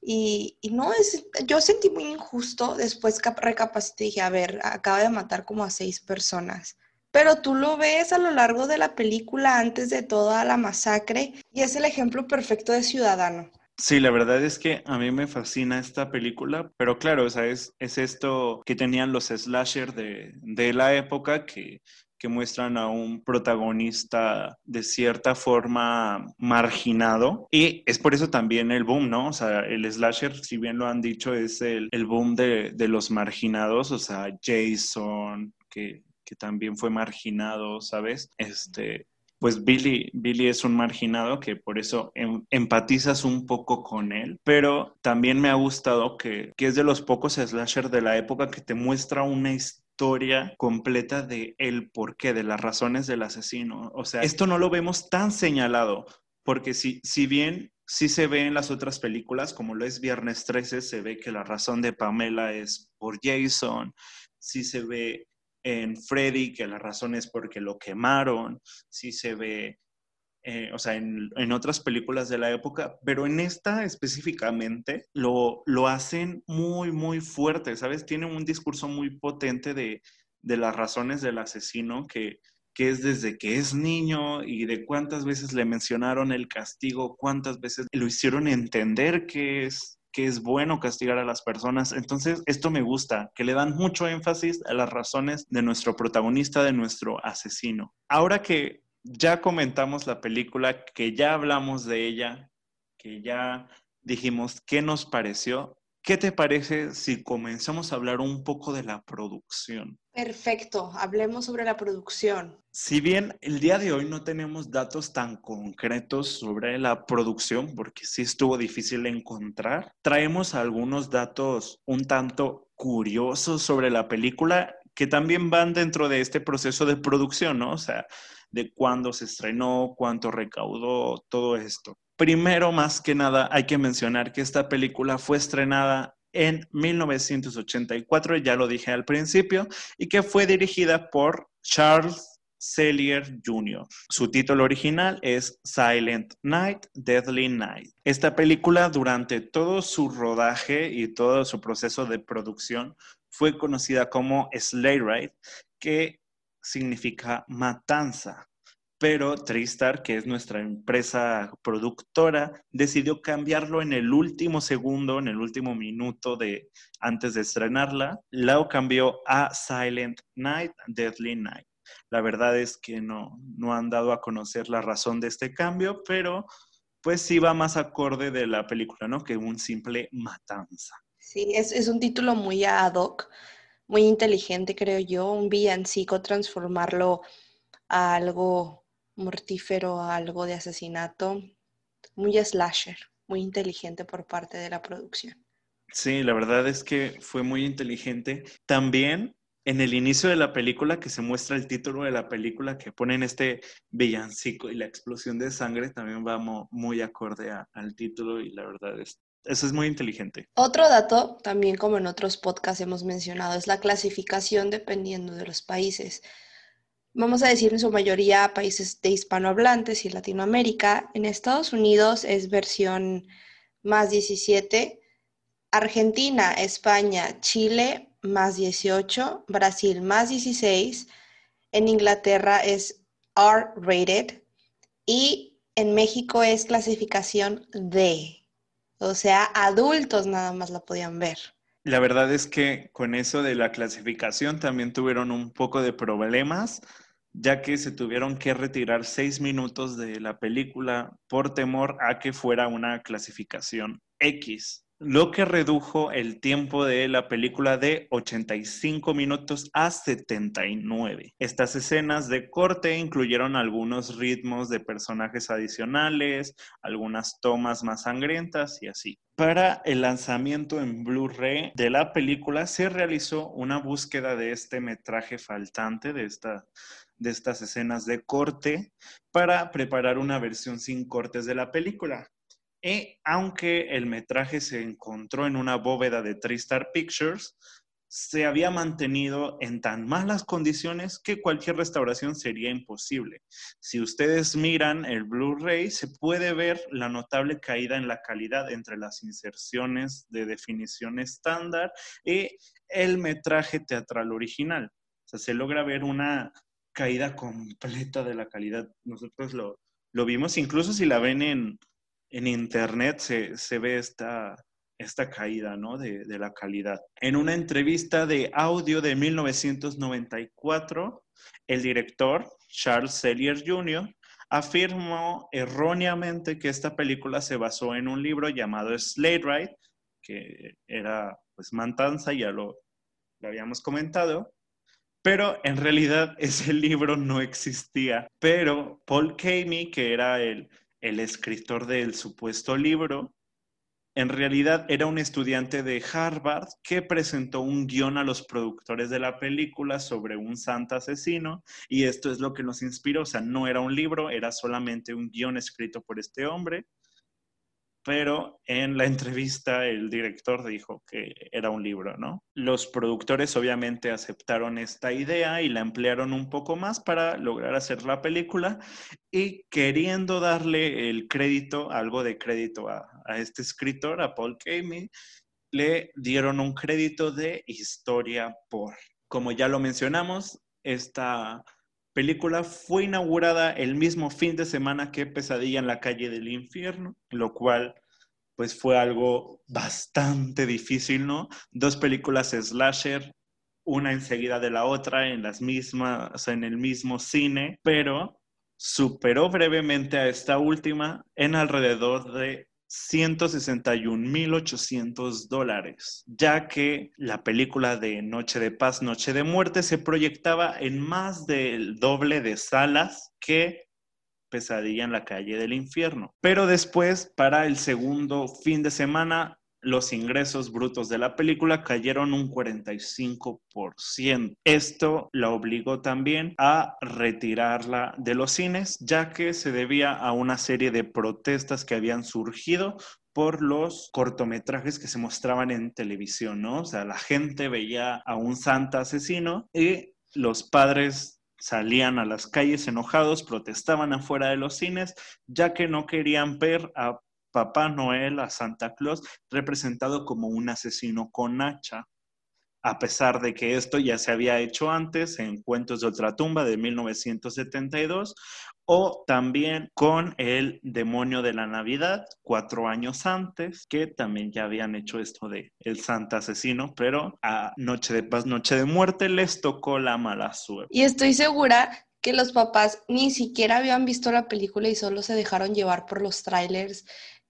[SPEAKER 1] Y, no, es, yo sentí muy injusto después que recapacité y dije, a ver, acaba de matar como a seis personas. Pero tú lo ves a lo largo de la película antes de toda la masacre y es el ejemplo perfecto de ciudadano.
[SPEAKER 2] Sí, la verdad es que a mí me fascina esta película, pero claro, o sea, es, esto que tenían los slasher de, de la época que, que muestran a un protagonista de cierta forma marginado. Y es por eso también el boom, ¿no? O sea, el slasher, si bien lo han dicho, es el, el boom de, de, los marginados, o sea, Jason, que, que también fue marginado, ¿sabes? Este, pues Billy, Billy es un marginado que por eso em, empatizas un poco con él, pero también me ha gustado que, que es de los pocos slasher de la época que te muestra una historia completa de el porqué, de las razones del asesino. O sea, esto no lo vemos tan señalado, porque si, si bien sí se ve en las otras películas, como lo es Viernes 13, se ve que la razón de Pamela es por Jason, sí se ve en Freddy, que la razón es porque lo quemaron, sí se ve, eh, o sea, en, otras películas de la época, pero en esta específicamente lo, lo hacen muy, muy fuerte, ¿sabes? Tiene un discurso muy potente de, de las razones del asesino que, que es desde que es niño y de cuántas veces le mencionaron el castigo, cuántas veces lo hicieron entender que es que es bueno castigar a las personas. Entonces, esto me gusta, que le dan mucho énfasis a las razones de nuestro protagonista, de nuestro asesino. Ahora que ya comentamos la película, que ya hablamos de ella, que ya dijimos qué nos pareció, ¿qué te parece si comenzamos a hablar un poco de la producción?
[SPEAKER 1] Perfecto, hablemos sobre la producción.
[SPEAKER 2] Si bien el día de hoy no tenemos datos tan concretos sobre la producción, porque sí estuvo difícil encontrar, traemos algunos datos un tanto curiosos sobre la película que también van dentro de este proceso de producción, ¿no? O sea, de cuándo se estrenó, cuánto recaudó, todo esto. Primero, más que nada, hay que mencionar que esta película fue estrenada en 1984, ya lo dije al principio, y que fue dirigida por Charles Sellier Jr. Su título original es Silent Night, Deadly Night. Esta película durante todo su rodaje y todo su proceso de producción fue conocida como Sleigh Ride, que significa matanza pero Tristar, que es nuestra empresa productora, decidió cambiarlo en el último segundo, en el último minuto de antes de estrenarla. Lo cambió a Silent Night, Deadly Night. La verdad es que no, no han dado a conocer la razón de este cambio, pero pues sí va más acorde de la película, ¿no? Que un simple matanza.
[SPEAKER 1] Sí, es, es un título muy ad hoc, muy inteligente, creo yo, un villancico, transformarlo a algo mortífero, a algo de asesinato, muy slasher, muy inteligente por parte de la producción.
[SPEAKER 2] Sí, la verdad es que fue muy inteligente. También en el inicio de la película, que se muestra el título de la película, que ponen este villancico y la explosión de sangre, también va muy acorde al título y la verdad es, eso es muy inteligente.
[SPEAKER 1] Otro dato, también como en otros podcasts hemos mencionado, es la clasificación dependiendo de los países. Vamos a decir en su mayoría países de hispanohablantes y Latinoamérica. En Estados Unidos es versión más 17, Argentina, España, Chile más 18, Brasil más 16, en Inglaterra es R-rated y en México es clasificación D. O sea, adultos nada más la podían ver.
[SPEAKER 2] La verdad es que con eso de la clasificación también tuvieron un poco de problemas, ya que se tuvieron que retirar seis minutos de la película por temor a que fuera una clasificación X lo que redujo el tiempo de la película de 85 minutos a 79. Estas escenas de corte incluyeron algunos ritmos de personajes adicionales, algunas tomas más sangrientas y así. Para el lanzamiento en Blu-ray de la película se realizó una búsqueda de este metraje faltante, de, esta, de estas escenas de corte, para preparar una versión sin cortes de la película. Y aunque el metraje se encontró en una bóveda de TriStar Pictures, se había mantenido en tan malas condiciones que cualquier restauración sería imposible. Si ustedes miran el Blu-ray, se puede ver la notable caída en la calidad entre las inserciones de definición estándar y el metraje teatral original. O sea, se logra ver una caída completa de la calidad. Nosotros lo, lo vimos, incluso si la ven en, en Internet se, ve esta, esta caída ¿no? de, de, la calidad. En una entrevista de audio de 1994, el director Charles Sellier Jr. afirmó erróneamente que esta película se basó en un libro llamado Slade Ride, que era pues Mantanza, ya lo, lo habíamos comentado, pero en realidad <laughs> ese libro no existía. Pero Paul Kamey, que era el el escritor del supuesto libro, en realidad era un estudiante de Harvard que presentó un guion a los productores de la película sobre un santa asesino y esto es lo que nos inspiró, o sea, no era un libro, era solamente un guion escrito por este hombre pero en la <laughs> entrevista el director dijo que era un libro, ¿no? Los productores obviamente aceptaron esta idea y la emplearon un poco más para lograr hacer la película y queriendo darle el crédito, algo de crédito a, este escritor, a Paul Kamey, le dieron un crédito de historia por. Como ya lo mencionamos, esta película fue inaugurada el mismo fin de semana que Pesadilla en la calle del infierno, lo cual pues fue algo bastante difícil, ¿no? Dos películas slasher, una enseguida de la otra en las mismas, en el mismo cine, pero superó brevemente a esta última en alrededor de 161.800 dólares, ya que la película de Noche de Paz, Noche de Muerte se proyectaba en más del doble de salas que Pesadilla en la calle del infierno. Pero después, para el segundo fin de semana, los ingresos brutos de la película cayeron un 45%. Esto la obligó también a retirarla de los cines, ya que se debía a una serie de protestas que habían surgido por los cortometrajes que se mostraban en televisión, ¿no? O sea, la gente veía a un santa asesino y los padres salían a las calles enojados, protestaban afuera de los cines, ya que no querían ver a Papá Noel, a Santa Claus, representado como un asesino con hacha a pesar de que esto ya se había hecho antes en Cuentos de otra tumba de 1972, o también con El demonio de la Navidad, cuatro años antes, que también ya habían hecho esto de El Santa Asesino, pero a Noche de Paz, Noche de Muerte les tocó la mala suerte.
[SPEAKER 1] Y estoy segura que los papás ni siquiera habían visto la película y solo se dejaron llevar por los trailers,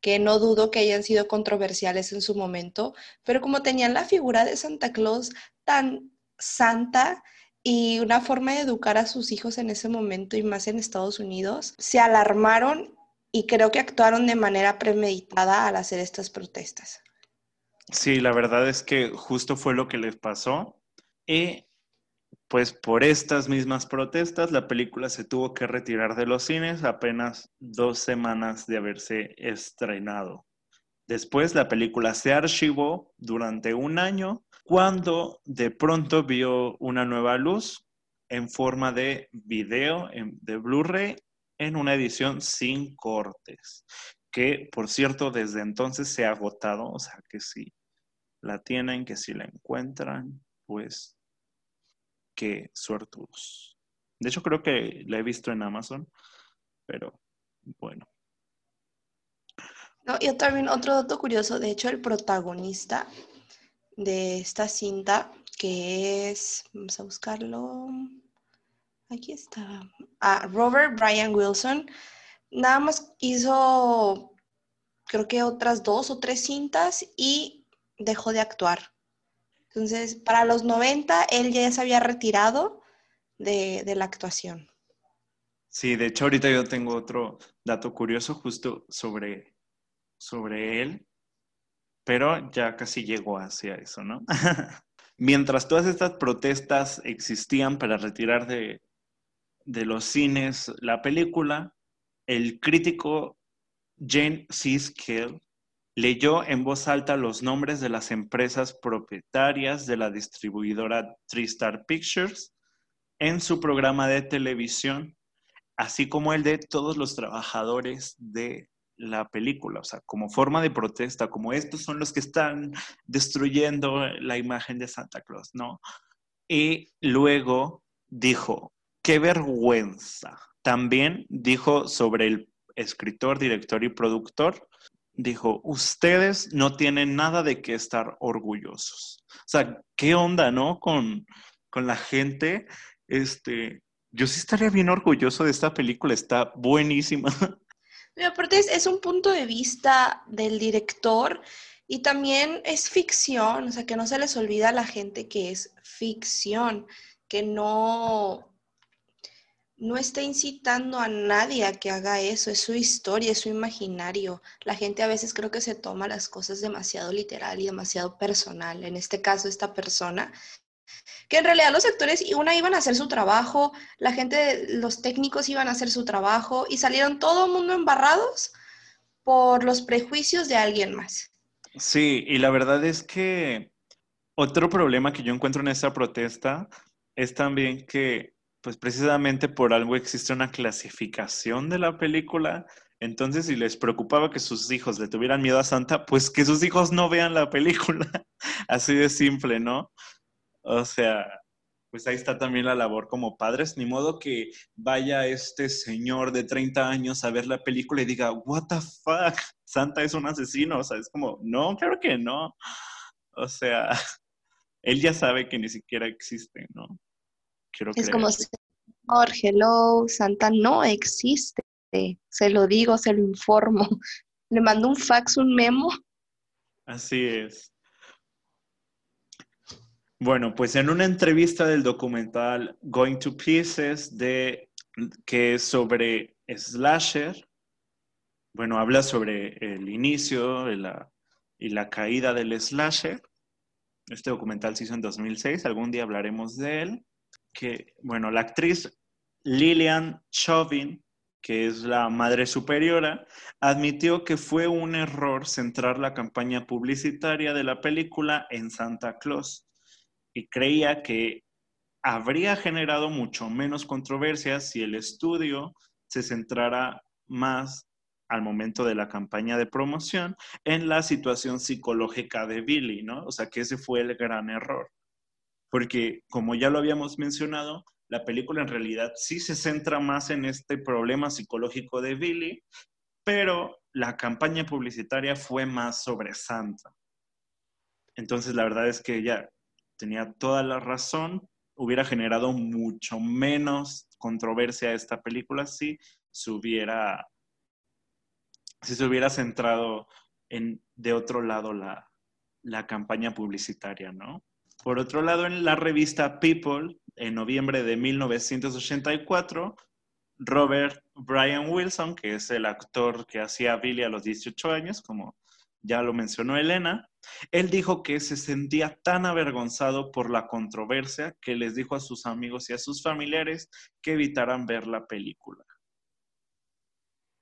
[SPEAKER 1] que no dudo que hayan sido controversiales en su momento, pero como tenían la figura de Santa Claus tan santa y una forma de educar a sus hijos en ese momento y más en Estados Unidos, se alarmaron y creo que actuaron de manera premeditada al hacer estas protestas.
[SPEAKER 2] Sí, la verdad es que justo fue lo que les pasó. Pues por estas mismas protestas, la película se tuvo que retirar de los cines apenas dos semanas de haberse estrenado. Después la película se archivó durante un año cuando de pronto vio una nueva luz en forma de video de Blu-ray en una edición sin cortes, que por cierto desde entonces se ha agotado, o sea que si la tienen, que si la encuentran, pues qué suertudos. De hecho creo que la he visto en Amazon, pero bueno.
[SPEAKER 1] No, y también otro dato curioso, de hecho el protagonista de esta cinta, que es, vamos a buscarlo, Aquí está. Ah, Robert Brian Wilson. Nada más hizo, creo que otras dos o tres cintas y dejó de actuar. Entonces, para los 90, él ya se había retirado de, la actuación.
[SPEAKER 2] Sí, de hecho, ahorita yo tengo otro dato curioso justo sobre, sobre él, pero ya casi llegó hacia eso, ¿no? <laughs> Mientras todas estas protestas existían para retirar de, de los cines la película, el crítico Jane Siskel leyó en voz alta los nombres de las empresas propietarias de la distribuidora Tristar Pictures en su programa de televisión, así como el de todos los trabajadores de la película, o sea, como forma de protesta, como estos son los que están destruyendo la imagen de Santa Claus, ¿no? Y luego dijo, qué vergüenza. También dijo sobre el escritor, director y productor, dijo, ustedes no tienen nada de qué estar orgullosos. O sea, ¿qué onda, no? Con, con la gente, este, yo sí estaría bien orgulloso de esta película, está buenísima.
[SPEAKER 1] Aparte es, es un punto de vista del director y también es ficción, o sea, que no se les olvida a la gente que es ficción, que no, no está incitando a nadie a que haga eso, es su historia, es su imaginario. La gente a veces creo que se toma las cosas demasiado literal y demasiado personal. En este caso, esta persona, que en realidad los actores, una iban a hacer su trabajo, la gente, los técnicos iban a hacer su trabajo y salieron todo el mundo embarrados por los prejuicios de alguien más.
[SPEAKER 2] Sí, y la verdad es que otro problema que yo encuentro en esta protesta es también que pues precisamente por algo existe una clasificación de la película. Entonces, si les preocupaba que sus hijos le tuvieran miedo a Santa, pues que sus hijos no vean la película. <laughs> Así de simple, ¿no? O sea, pues ahí está también la labor como padres. Ni modo que vaya este señor de 30 años a ver la película y diga, what the fuck, Santa es un asesino. O sea, es como, no, claro que no. O sea, <laughs> él ya sabe que ni siquiera existe, ¿no?
[SPEAKER 1] Es como, señor, hello, Santa no existe. Se lo digo, se lo informo. <laughs> Le mando un fax, un memo.
[SPEAKER 2] Así es. Bueno, pues en una entrevista del documental Going to Pieces, de, que es sobre Slasher, bueno, habla sobre el inicio la, y la caída del Slasher. Este documental se hizo en 2006, algún día hablaremos de él que, bueno, la actriz Lillian Chauvin, que es la madre superiora, admitió que fue un error centrar la campaña publicitaria de la película en Santa Claus y creía que habría generado mucho menos controversia si el estudio se centrara más al momento de la campaña de promoción en la situación psicológica de Billy, ¿no? O sea, que ese fue el gran error porque como ya lo habíamos mencionado, la película en realidad sí se centra más en este problema psicológico de Billy, pero la campaña publicitaria fue más sobre Santa. Entonces la verdad es que ella tenía toda la razón hubiera generado mucho menos controversia esta película si se hubiera, si se hubiera centrado en, de otro lado, la, la campaña publicitaria, ¿no? Por otro lado, en la revista People, en noviembre de 1984, Robert Brian Wilson, que es el actor que hacía Billy a los 18 años, como ya lo mencionó Elena, él dijo que se sentía tan avergonzado por la controversia que les dijo a sus amigos y a sus familiares que evitaran ver la película.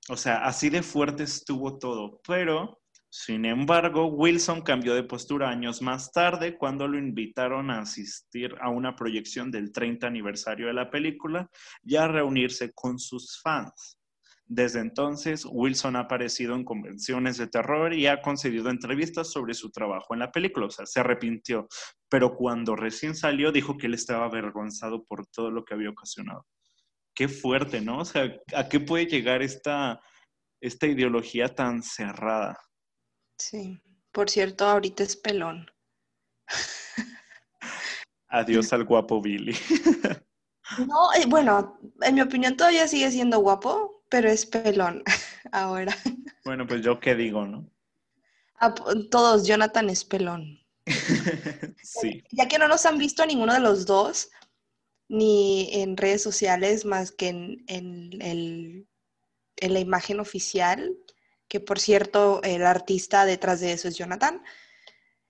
[SPEAKER 2] O sea, así de fuerte estuvo todo, pero sin embargo, Wilson cambió de postura años más tarde cuando lo invitaron a asistir a una proyección del 30 aniversario de la película y a reunirse con sus fans. Desde entonces, Wilson ha aparecido en convenciones de terror y ha concedido entrevistas sobre su trabajo en la película. O sea, se arrepintió, pero cuando recién salió dijo que él estaba avergonzado por todo lo que había ocasionado. Qué fuerte, ¿no? O sea, ¿a qué puede llegar esta, esta ideología tan cerrada?
[SPEAKER 1] Sí, por cierto, ahorita es pelón. <laughs>
[SPEAKER 2] Adiós al guapo Billy. <laughs>
[SPEAKER 1] no, eh, bueno, en mi opinión todavía sigue siendo guapo, pero es pelón <laughs> ahora.
[SPEAKER 2] Bueno, pues yo qué digo, ¿no?
[SPEAKER 1] todos, Jonathan es pelón.
[SPEAKER 2] sí.
[SPEAKER 1] Ya que no nos han visto a ninguno de los dos, ni en redes sociales, más que en, en, la imagen oficial, que por cierto, el artista detrás de eso es Jonathan.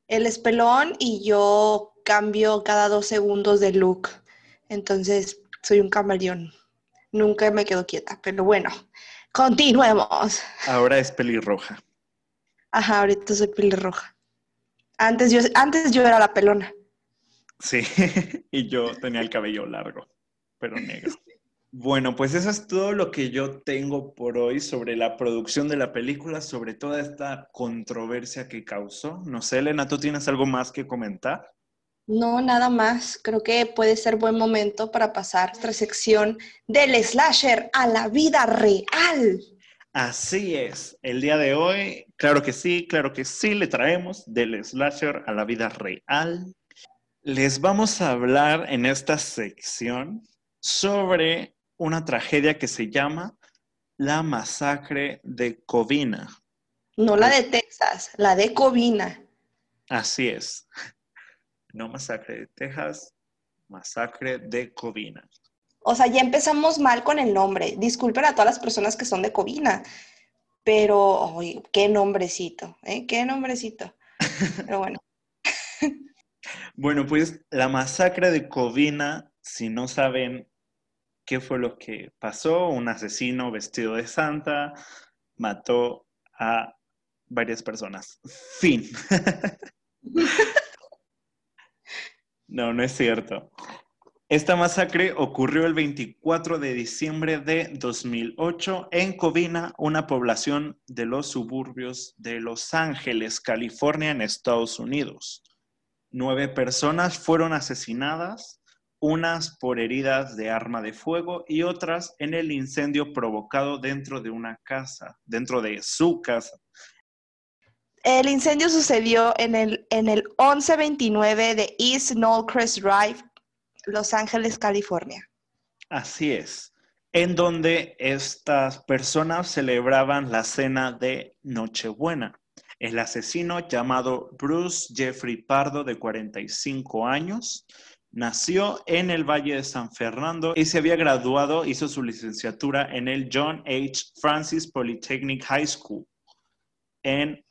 [SPEAKER 1] Él es pelón y yo cambio cada dos segundos de look. Entonces, soy un camaleón nunca me quedo quieta, pero bueno, continuemos.
[SPEAKER 2] Ahora es pelirroja.
[SPEAKER 1] Ajá, ahorita soy pelirroja. Antes yo, antes yo era la pelona.
[SPEAKER 2] Sí, <laughs> y yo tenía el cabello largo, pero negro. <laughs> Bueno, pues eso es todo lo que yo tengo por hoy sobre la producción de la película, sobre toda esta controversia que causó. No sé, Elena, ¿tú tienes algo más que comentar?
[SPEAKER 1] No, nada más. Creo que puede ser buen momento para pasar nuestra sección del slasher a la vida real.
[SPEAKER 2] Así es. El día de hoy, claro que sí, claro que sí, le traemos del slasher a la vida real. Les vamos a hablar en esta sección sobre una tragedia que se llama la masacre de Covina.
[SPEAKER 1] No la de Texas, la de Covina.
[SPEAKER 2] Así es <laughs> no masacre de Texas, masacre de Covina.
[SPEAKER 1] O sea, ya empezamos mal con el nombre. Disculpen a todas las personas que son de Covina, pero, qué nombrecito, ¿eh? Qué nombrecito. <laughs> Pero bueno. <laughs>
[SPEAKER 2] bueno, pues la masacre de Covina, si no saben qué fue lo que pasó, un asesino vestido de santa mató a varias personas. Fin. <laughs> No, no es cierto. Esta masacre ocurrió el 24 de diciembre de 2008 en Covina, una población de los suburbios de Los Ángeles, California, en Estados Unidos. Nueve personas fueron asesinadas, unas por heridas de arma de fuego y otras en el incendio provocado dentro de una casa, dentro de su casa,
[SPEAKER 1] el incendio sucedió en el, en el 1129 de East Knowlcrest Drive, Los Ángeles, California.
[SPEAKER 2] Así es, en donde estas personas celebraban la cena de Nochebuena. El asesino llamado Bruce Jeffrey Pardo, de 45 años, nació en el Valle de San Fernando y se había graduado, hizo su licenciatura en el John H. Francis Polytechnic High School en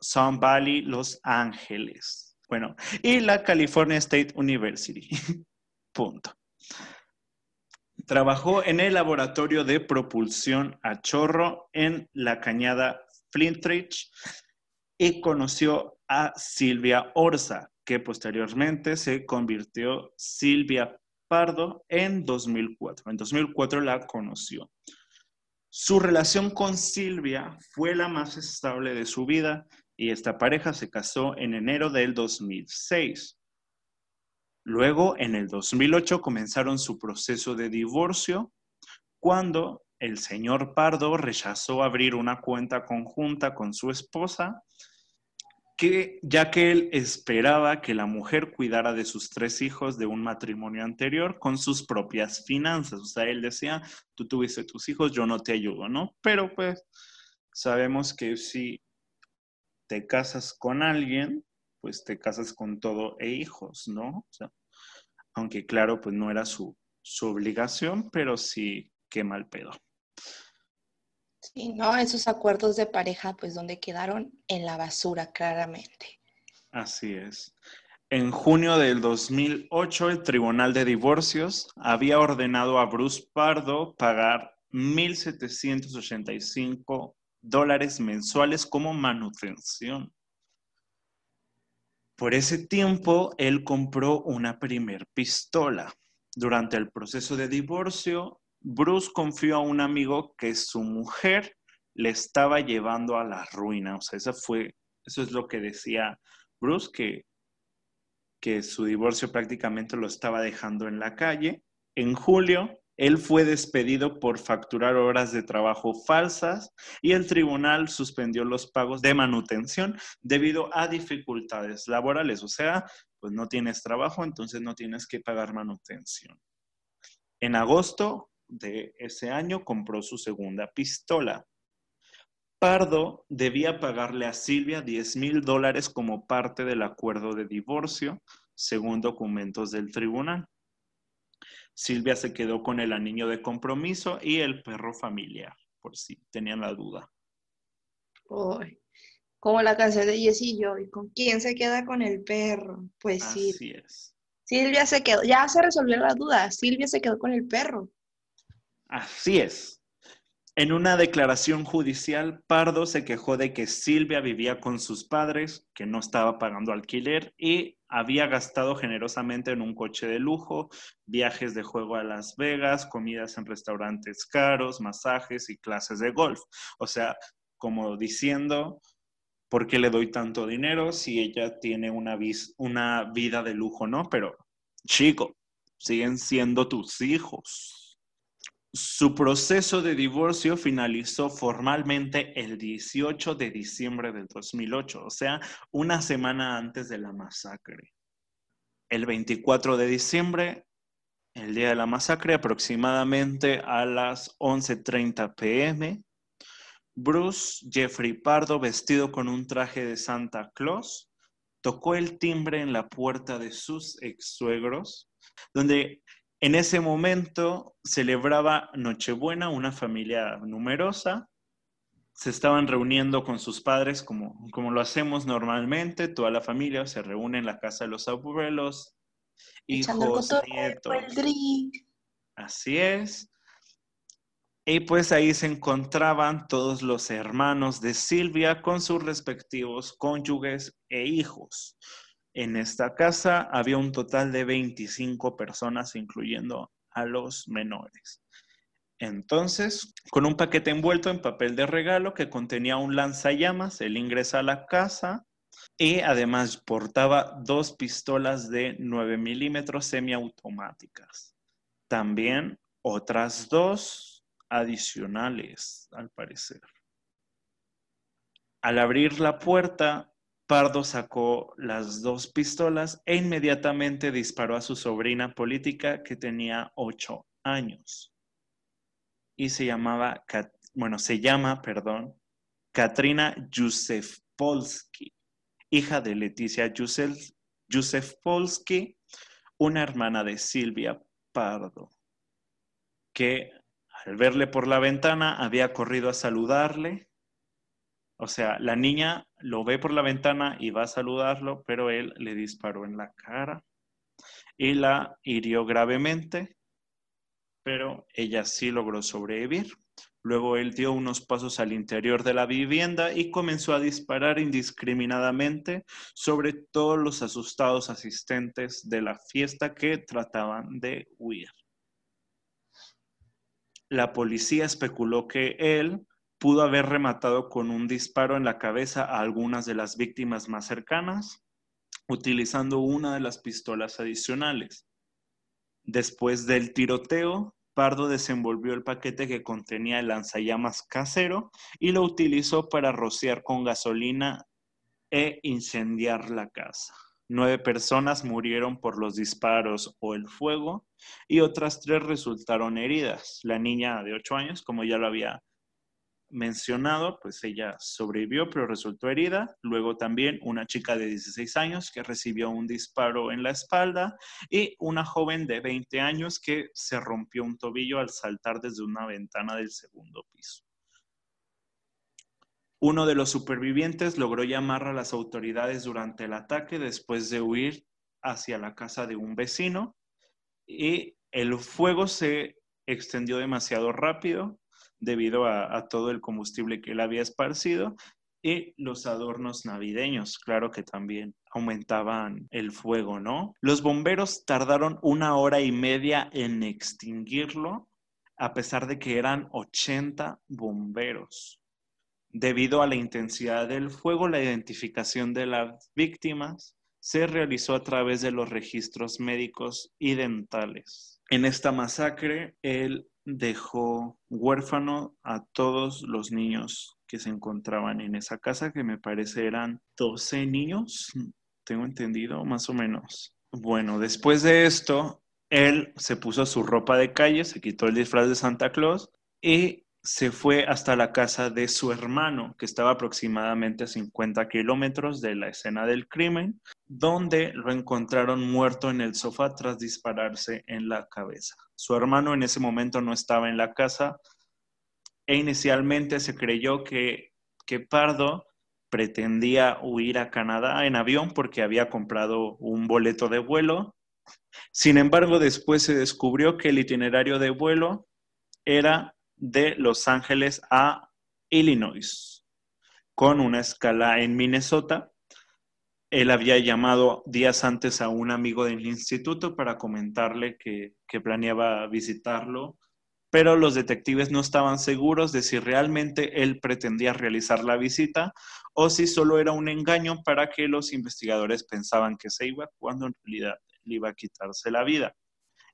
[SPEAKER 2] Sun Valley, Los Ángeles. Bueno, y la California State University. <laughs> Punto. Trabajó en el laboratorio de propulsión a chorro en la cañada Flintridge y conoció a Silvia Orza, que posteriormente se convirtió Silvia Pardo en 2004. En 2004 la conoció. Su relación con Silvia fue la más estable de su vida y esta pareja se casó en enero del 2006. Luego, en el 2008, comenzaron su proceso de divorcio cuando el señor Pardo rechazó abrir una cuenta conjunta con su esposa que, ya que él esperaba que la mujer cuidara de sus tres hijos de un matrimonio anterior con sus propias finanzas. O sea, él decía, tú tuviste tus hijos, yo no te ayudo, ¿no? Pero pues sabemos que si te casas con alguien, pues te casas con todo e hijos, ¿no? O sea, aunque claro, pues no era su, su obligación, pero sí qué mal pedo.
[SPEAKER 1] Sí, ¿no? Esos acuerdos de pareja, pues donde quedaron en la basura, claramente.
[SPEAKER 2] Así es. En junio del 2008, el Tribunal de Divorcios había ordenado a Bruce Pardo pagar 1.785 dólares mensuales como manutención. Por ese tiempo, él compró una primer pistola. Durante el proceso de divorcio, Bruce confió a un amigo que su mujer le estaba llevando a la ruina. O sea, eso fue, eso es lo que decía Bruce, que, que su divorcio prácticamente lo estaba dejando en la calle. En julio, él fue despedido por facturar horas de trabajo falsas y el tribunal suspendió los pagos de manutención debido a dificultades laborales. O sea, pues no tienes trabajo, entonces no tienes que pagar manutención. En agosto de ese año compró su segunda pistola. Pardo debía pagarle a Silvia 10 mil dólares como parte del acuerdo de divorcio, según documentos del tribunal. Silvia se quedó con el anillo de compromiso y el perro familiar, por si tenían la duda.
[SPEAKER 1] como la canción de Jess y yo, ¿y con quién se queda con el perro? Pues sí.
[SPEAKER 2] Así es.
[SPEAKER 1] Silvia se quedó, ya se resolvió la duda, Silvia se quedó con el perro.
[SPEAKER 2] Así es. En una declaración judicial, Pardo se quejó de que Silvia vivía con sus padres, que no estaba pagando alquiler y había gastado generosamente en un coche de lujo, viajes de juego a Las Vegas, comidas en restaurantes caros, masajes y clases de golf. O sea, como diciendo, ¿por qué le doy tanto dinero si ella tiene una, vida de lujo, no? Pero, chico, siguen siendo tus hijos. Su proceso de divorcio finalizó formalmente el 18 de diciembre del 2008, o sea, una semana antes de la masacre. El 24 de diciembre, el día de la masacre, aproximadamente a las 11.30 pm, Bruce Jeffrey Pardo, vestido con un traje de Santa Claus, tocó el timbre en la puerta de sus ex suegros, donde en ese momento celebraba Nochebuena, una familia numerosa. Se estaban reuniendo con sus padres como, como lo hacemos normalmente. Toda la familia se reúne en la casa de los abuelos, hijos, nietos. Así es. Y pues ahí se encontraban todos los hermanos de Silvia con sus respectivos cónyuges e hijos. En esta casa había un total de 25 personas, incluyendo a los menores. Entonces, con un paquete envuelto en papel de regalo que contenía un lanzallamas, él ingresa a la casa y además portaba dos pistolas de 9 milímetros semiautomáticas. También otras dos adicionales, al parecer. Al abrir la puerta, Pardo sacó las dos pistolas e inmediatamente disparó a su sobrina política que tenía ocho años. Y se llamaba, bueno, se llama, perdón, Katrina Yusef Polsky, hija de Leticia Yusef Polsky, una hermana de Silvia Pardo, que al verle por la ventana había corrido a saludarle o sea, la niña lo ve por la ventana y va a saludarlo, pero él le disparó en la cara y la hirió gravemente, pero ella sí logró sobrevivir. Luego él dio unos pasos al interior de la vivienda y comenzó a disparar indiscriminadamente sobre todos los asustados asistentes de la fiesta que trataban de huir. La policía especuló que él pudo haber rematado con un disparo en la cabeza a algunas de las víctimas más cercanas, utilizando una de las pistolas adicionales. Después del tiroteo, Pardo desenvolvió el paquete que contenía el lanzallamas casero y lo utilizó para rociar con gasolina e incendiar la casa. Nueve personas murieron por los disparos o el fuego y otras tres resultaron heridas. La niña de ocho años, como ya lo había mencionado, pues ella sobrevivió, pero resultó herida. Luego también una chica de 16 años que recibió un disparo en la espalda y una joven de 20 años que se rompió un tobillo al saltar desde una ventana del segundo piso. Uno de los supervivientes logró llamar a las autoridades durante el ataque después de huir hacia la casa de un vecino y el fuego se extendió demasiado rápido debido a, todo el combustible que él había esparcido y los adornos navideños, claro que también aumentaban el fuego, ¿no? Los bomberos tardaron una hora y media en extinguirlo, a pesar de que eran 80 bomberos. Debido a la intensidad del fuego, la identificación de las víctimas se realizó a través de los registros médicos y dentales. En esta masacre, él dejó huérfano a todos los niños que se encontraban en esa casa, que me parece eran 12 niños, tengo entendido, más o menos. Bueno, después de esto, él se puso su ropa de calle, se quitó el disfraz de Santa Claus y se fue hasta la casa de su hermano, que estaba aproximadamente a 50 kilómetros de la escena del crimen, donde lo encontraron muerto en el sofá tras dispararse en la cabeza. Su hermano en ese momento no estaba en la casa e inicialmente se creyó que, que Pardo pretendía huir a Canadá en avión porque había comprado un boleto de vuelo. Sin embargo, después se descubrió que el itinerario de vuelo era de Los Ángeles a Illinois, con una escala en Minnesota. Él había llamado días antes a un amigo del instituto para comentarle que, planeaba visitarlo, pero los detectives no estaban seguros de si realmente él pretendía realizar la visita o si solo era un engaño para que los investigadores pensaban que se iba cuando en realidad le iba a quitarse la vida.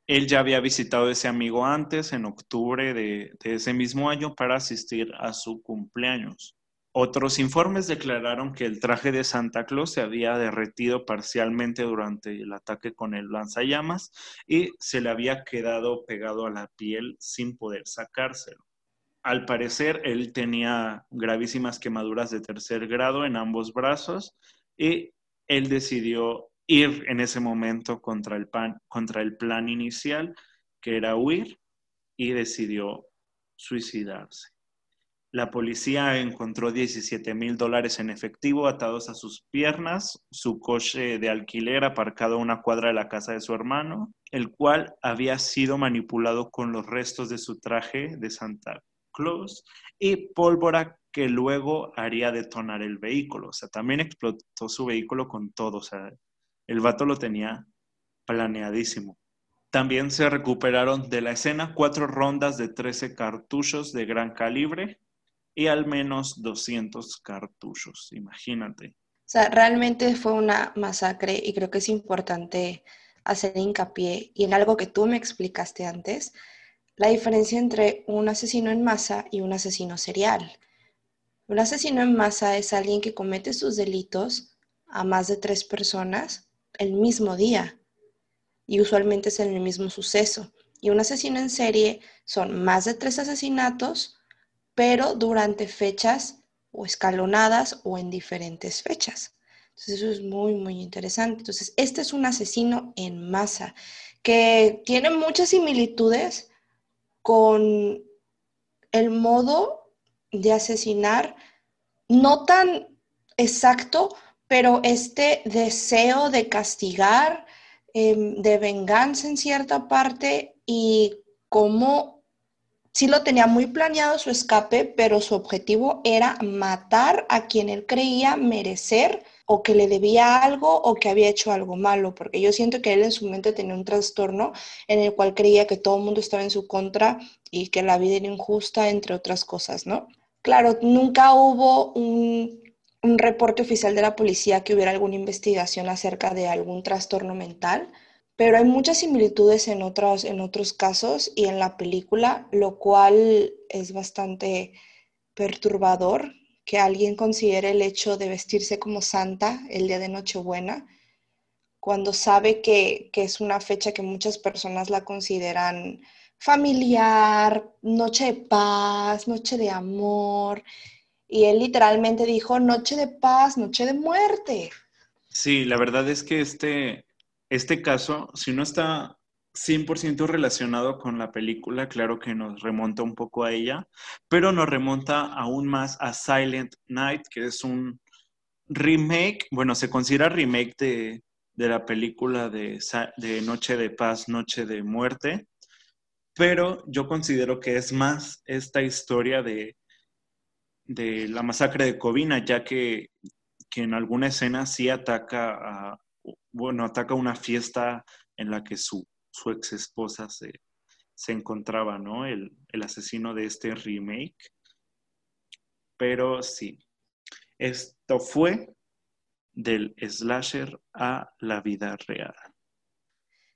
[SPEAKER 2] Él ya había visitado a ese amigo antes, en octubre de, ese mismo año, para asistir a su cumpleaños. Otros informes declararon que el traje de Santa Claus se había derretido parcialmente durante el ataque con el lanzallamas y se le había quedado pegado a la piel sin poder sacárselo. Al parecer, él tenía gravísimas quemaduras de tercer grado en ambos brazos y él decidió ir en ese momento contra el, contra el plan inicial, que era huir, y decidió suicidarse. La policía encontró 17 mil dólares en efectivo atados a sus piernas, su coche de alquiler aparcado a una cuadra de la casa de su hermano, el cual había sido manipulado con los restos de su traje de Santa Claus y pólvora que luego haría detonar el vehículo. O sea, también explotó su vehículo con todo. O sea, el vato lo tenía planeadísimo. También se recuperaron de la escena cuatro rondas de 13 cartuchos de gran calibre y al menos 200 cartuchos, imagínate.
[SPEAKER 1] O sea, realmente fue una masacre y creo que es importante hacer hincapié y en algo que tú me explicaste antes, la diferencia entre un asesino en masa y un asesino serial. Un asesino en masa es alguien que comete sus delitos a más de tres personas el mismo día y usualmente es en el mismo suceso. Y un asesino en serie son más de tres asesinatos, pero durante fechas o escalonadas o en diferentes fechas. Entonces eso es muy, muy interesante. Entonces, este es un asesino en masa que tiene muchas similitudes con el modo de asesinar, no tan exacto, pero este deseo de castigar, em, de venganza en cierta parte y cómo sí lo tenía muy planeado su escape, pero su objetivo era matar a quien él creía merecer o que le debía algo o que había hecho algo malo, porque yo siento que él en su mente tenía un trastorno en el cual creía que todo el mundo estaba en su contra y que la vida era injusta, entre otras cosas, ¿no? Claro, nunca hubo un un reporte oficial de la policía que hubiera alguna investigación acerca de algún trastorno mental, pero hay muchas similitudes en otros, en otros casos y en la película, lo cual es bastante perturbador que alguien considere el hecho de vestirse como santa el día de Nochebuena, cuando sabe que, que es una fecha que muchas personas la consideran familiar, noche de paz, noche de amor. Y él literalmente dijo, noche de paz, noche de muerte.
[SPEAKER 2] Sí, la verdad es que este, este caso, si no está 100% relacionado con la película, claro que nos remonta un poco a ella, pero nos remonta aún más a Silent Night, que es un remake, bueno, se considera remake de, de la película de, de Noche de Paz, Noche de Muerte, pero yo considero que es más esta historia de, de la masacre de Covina, ya que, en alguna escena sí ataca a, bueno, ataca una fiesta en la que su, su ex esposa se, encontraba, ¿no? El, el, asesino de este remake. Pero sí, esto fue del slasher a la vida real.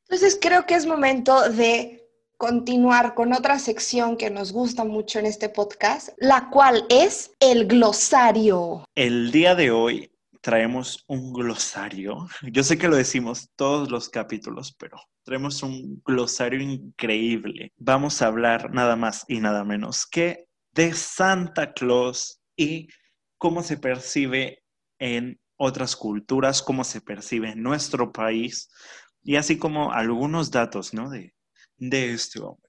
[SPEAKER 1] Entonces creo que es momento de continuar con otra sección que nos gusta mucho en este podcast, la cual es el glosario.
[SPEAKER 2] El día de hoy traemos un glosario. Yo sé que lo decimos todos los capítulos, pero traemos un glosario increíble. Vamos a hablar nada más y nada menos que de Santa Claus y cómo se percibe en otras culturas, cómo se percibe en nuestro país y así como algunos datos, ¿no? De, de este hombre.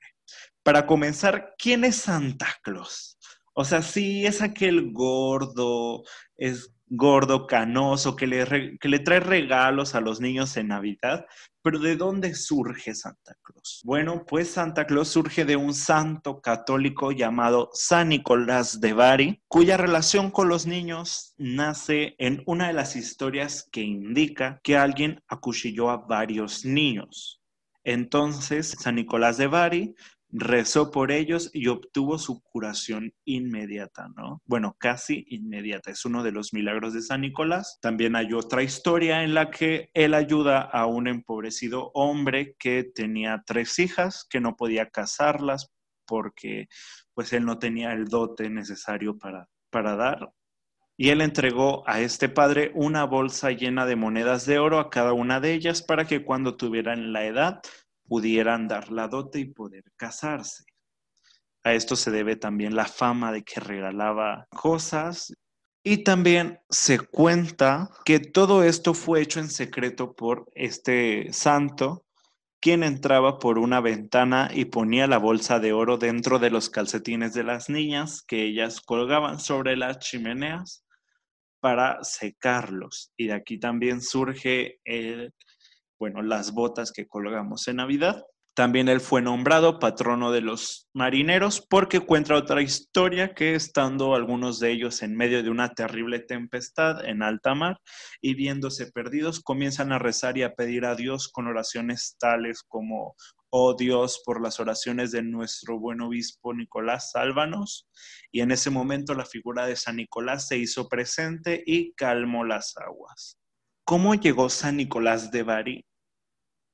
[SPEAKER 2] Para comenzar, ¿quién es Santa Claus? O sea, sí es aquel gordo, es gordo, canoso, que le, que le trae regalos a los niños en Navidad, pero ¿de dónde surge Santa Claus? Bueno, pues Santa Claus surge de un santo católico llamado San Nicolás de Bari, cuya relación con los niños nace en una de las historias que indica que alguien acuchilló a varios niños. Entonces, San Nicolás de Bari rezó por ellos y obtuvo su curación inmediata, ¿no? Bueno, casi inmediata. Es uno de los milagros de San Nicolás. También hay otra historia en la que él ayuda a un empobrecido hombre que tenía tres hijas, que no podía casarlas porque pues él no tenía el dote necesario para, para dar. Y él entregó a este padre una bolsa llena de monedas de oro a cada una de ellas para que cuando tuvieran la edad pudieran dar la dote y poder casarse. A esto se debe también la fama de que regalaba cosas. Y también se cuenta que todo esto fue hecho en secreto por este santo, quien entraba por una ventana y ponía la bolsa de oro dentro de los calcetines de las niñas que ellas colgaban sobre las chimeneas para secarlos. Y de aquí también surge el, bueno, las botas que colgamos en Navidad. También él fue nombrado patrono de los marineros porque cuenta otra historia que estando algunos de ellos en medio de una terrible tempestad en alta mar y viéndose perdidos, comienzan a rezar y a pedir a Dios con oraciones tales como, oh Dios, por las oraciones de nuestro buen obispo Nicolás, sálvanos. Y en ese momento la figura de San Nicolás se hizo presente y calmó las aguas. ¿Cómo llegó San Nicolás de Bari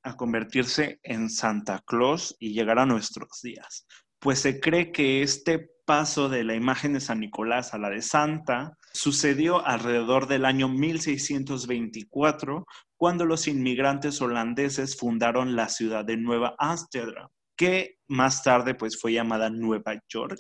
[SPEAKER 2] a convertirse en Santa Claus y llegar a nuestros días? Pues se cree que este paso de la imagen de San Nicolás a la de Santa sucedió alrededor del año 1624, cuando los inmigrantes holandeses fundaron la ciudad de Nueva Ámsterdam, que más tarde pues fue llamada Nueva York.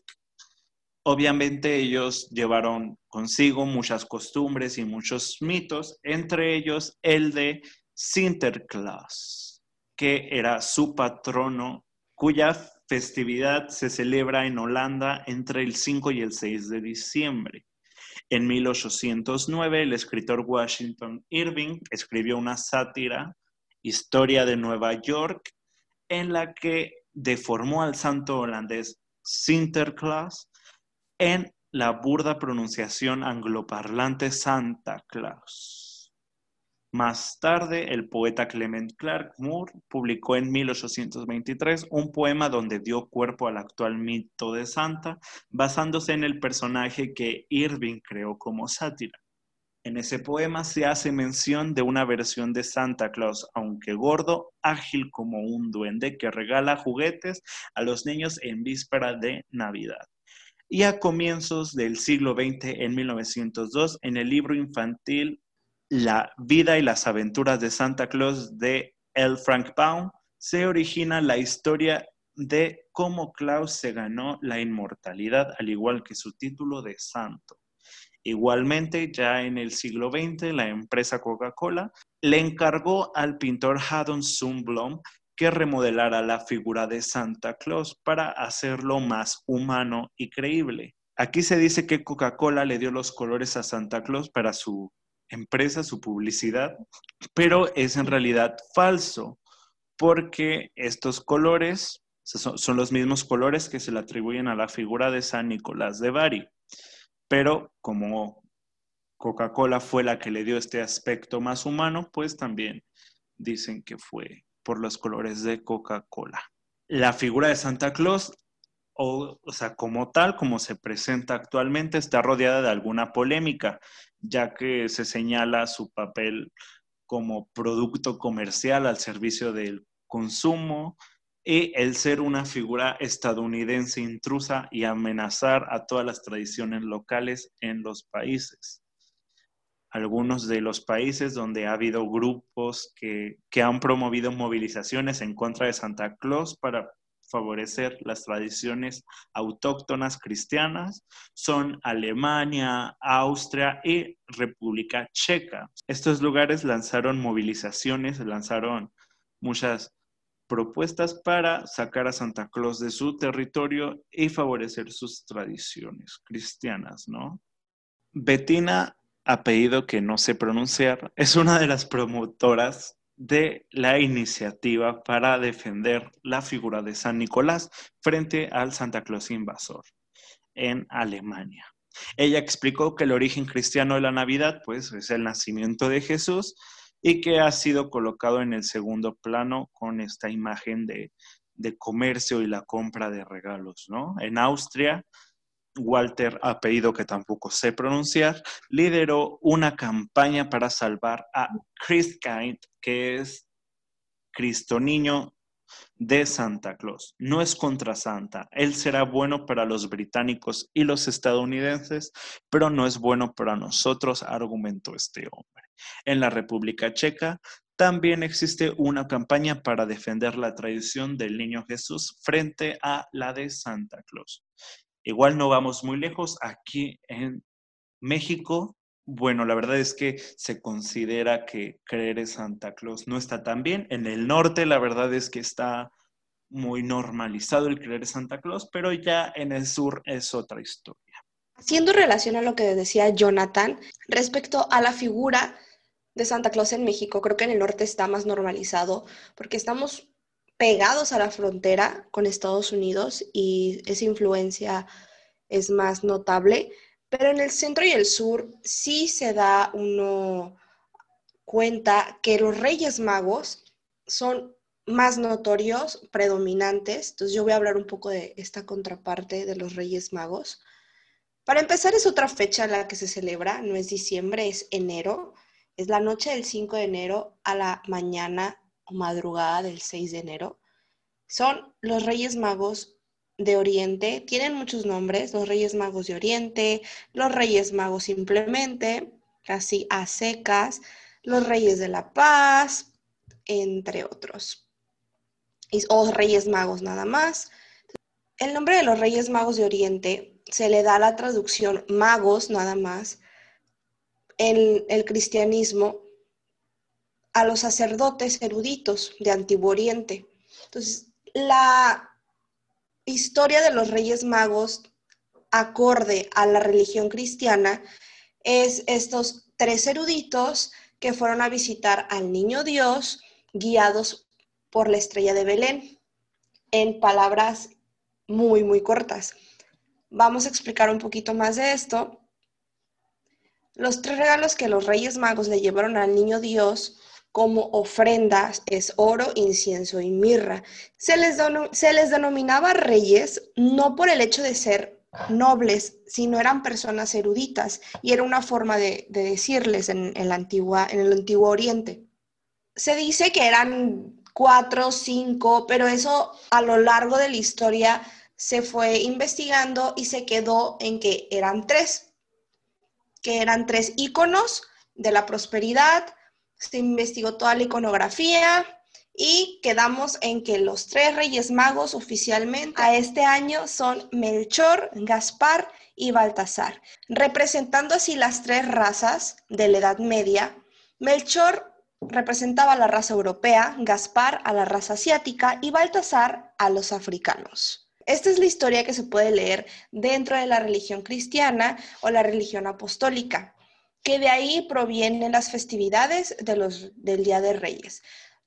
[SPEAKER 2] Obviamente ellos llevaron consigo muchas costumbres y muchos mitos, entre ellos el de Sinterklaas, que era su patrono, cuya festividad se celebra en Holanda entre el 5 y el 6 de diciembre. En 1809, el escritor Washington Irving escribió una sátira, Historia de Nueva York, en la que deformó al santo holandés Sinterklaas en la burda pronunciación angloparlante Santa Claus. Más tarde, el poeta Clement Clark Moore publicó en 1823 un poema donde dio cuerpo al actual mito de Santa, basándose en el personaje que Irving creó como sátira. En ese poema se hace mención de una versión de Santa Claus, aunque gordo, ágil como un duende que regala juguetes a los niños en víspera de Navidad. y a comienzos del siglo XX, en 1902, en el libro infantil La vida y las aventuras de Santa Claus de L. Frank Baum, se origina la historia de cómo Claus se ganó la inmortalidad, al igual que su título de santo. Igualmente, ya en el siglo XX, la empresa Coca-Cola le encargó al pintor Haddon Sundblom que remodelara la figura de Santa Claus para hacerlo más humano y creíble. Aquí se dice que Coca-Cola le dio los colores a Santa Claus para su empresa, su publicidad, pero es en realidad falso, porque estos colores son, los mismos colores que se le atribuyen a la figura de San Nicolás de Bari. Pero como Coca-Cola fue la que le dio este aspecto más humano, pues también dicen que fue por los colores de Coca-Cola. La figura de Santa Claus, o, sea, como tal, como se presenta actualmente, está rodeada de alguna polémica, ya que se señala su papel como producto comercial al servicio del consumo y el ser una figura estadounidense intrusa y amenazar a todas las tradiciones locales en los países. Algunos de los países donde ha habido grupos que, han promovido movilizaciones en contra de Santa Claus para favorecer las tradiciones autóctonas cristianas son Alemania, Austria y República Checa. Estos lugares lanzaron movilizaciones, lanzaron muchas propuestas para sacar a Santa Claus de su territorio y favorecer sus tradiciones cristianas, ¿no? Betina apellido que no sé pronunciar, es una de las promotoras de la iniciativa para defender la figura de San Nicolás frente al Santa Claus invasor en Alemania. Ella explicó que el origen cristiano de la Navidad pues, es el nacimiento de Jesús y que ha sido colocado en el segundo plano con esta imagen de, de comercio y la compra de regalos. ¿no? En Austria Walter, apellido que tampoco sé pronunciar, lideró una campaña para salvar a Christkind, que es Cristo Niño de Santa Claus. No es contra Santa. Él será bueno para los británicos y los estadounidenses, pero no es bueno para nosotros, argumentó este hombre. En la República Checa también existe una campaña para defender la tradición del niño Jesús frente a la de Santa Claus. Igual no vamos muy lejos. Aquí en México, bueno, la verdad es que se considera que creer en Santa Claus no está tan bien. En el norte, la verdad es que está muy normalizado el creer en Santa Claus, pero ya en el sur es otra historia.
[SPEAKER 1] Haciendo relación a lo que decía Jonathan respecto a la figura de Santa Claus en México, creo que en el norte está más normalizado porque estamos pegados a la frontera con Estados Unidos y esa influencia es más notable, pero en el centro y el sur sí se da uno cuenta que los Reyes Magos son más notorios, predominantes. Entonces yo voy a hablar un poco de esta contraparte de los Reyes Magos. Para empezar es otra fecha la que se celebra, no es diciembre, es enero. Es la noche del 5 de enero a la mañana o madrugada del 6 de enero. Son los Reyes Magos de Oriente, tienen muchos nombres, los Reyes Magos de Oriente, los Reyes Magos simplemente, casi a secas, los Reyes de la Paz, entre otros. O Reyes Magos nada más. El nombre de los Reyes Magos de Oriente se le da la traducción magos nada más en el cristianismo a los sacerdotes eruditos de Antiguo Oriente. Entonces, la historia de los Reyes Magos, acorde a la religión cristiana, es estos tres eruditos que fueron a visitar al niño Dios guiados por la estrella de Belén, en palabras muy, muy cortas. Vamos a explicar un poquito más de esto. Los tres regalos que los Reyes Magos le llevaron al niño Dios como ofrendas es oro, incienso y mirra. Se les, se les denominaba reyes no por el hecho de ser nobles, sino eran personas eruditas y era una forma de, decirles en, antigua, en el antiguo Oriente. Se dice que eran cuatro, cinco, pero eso a lo largo de la historia se fue investigando y se quedó en que eran tres, que eran tres íconos de la prosperidad, se investigó toda la iconografía y quedamos en que los tres reyes magos oficialmente a este año son Melchor, Gaspar y Baltasar, representando así las tres razas de la Edad Media. Melchor representaba a la raza europea, Gaspar a la raza asiática y Baltasar a los africanos. Esta es la historia que se puede leer dentro de la religión cristiana o la religión apostólica, que de ahí provienen las festividades del Día de Reyes.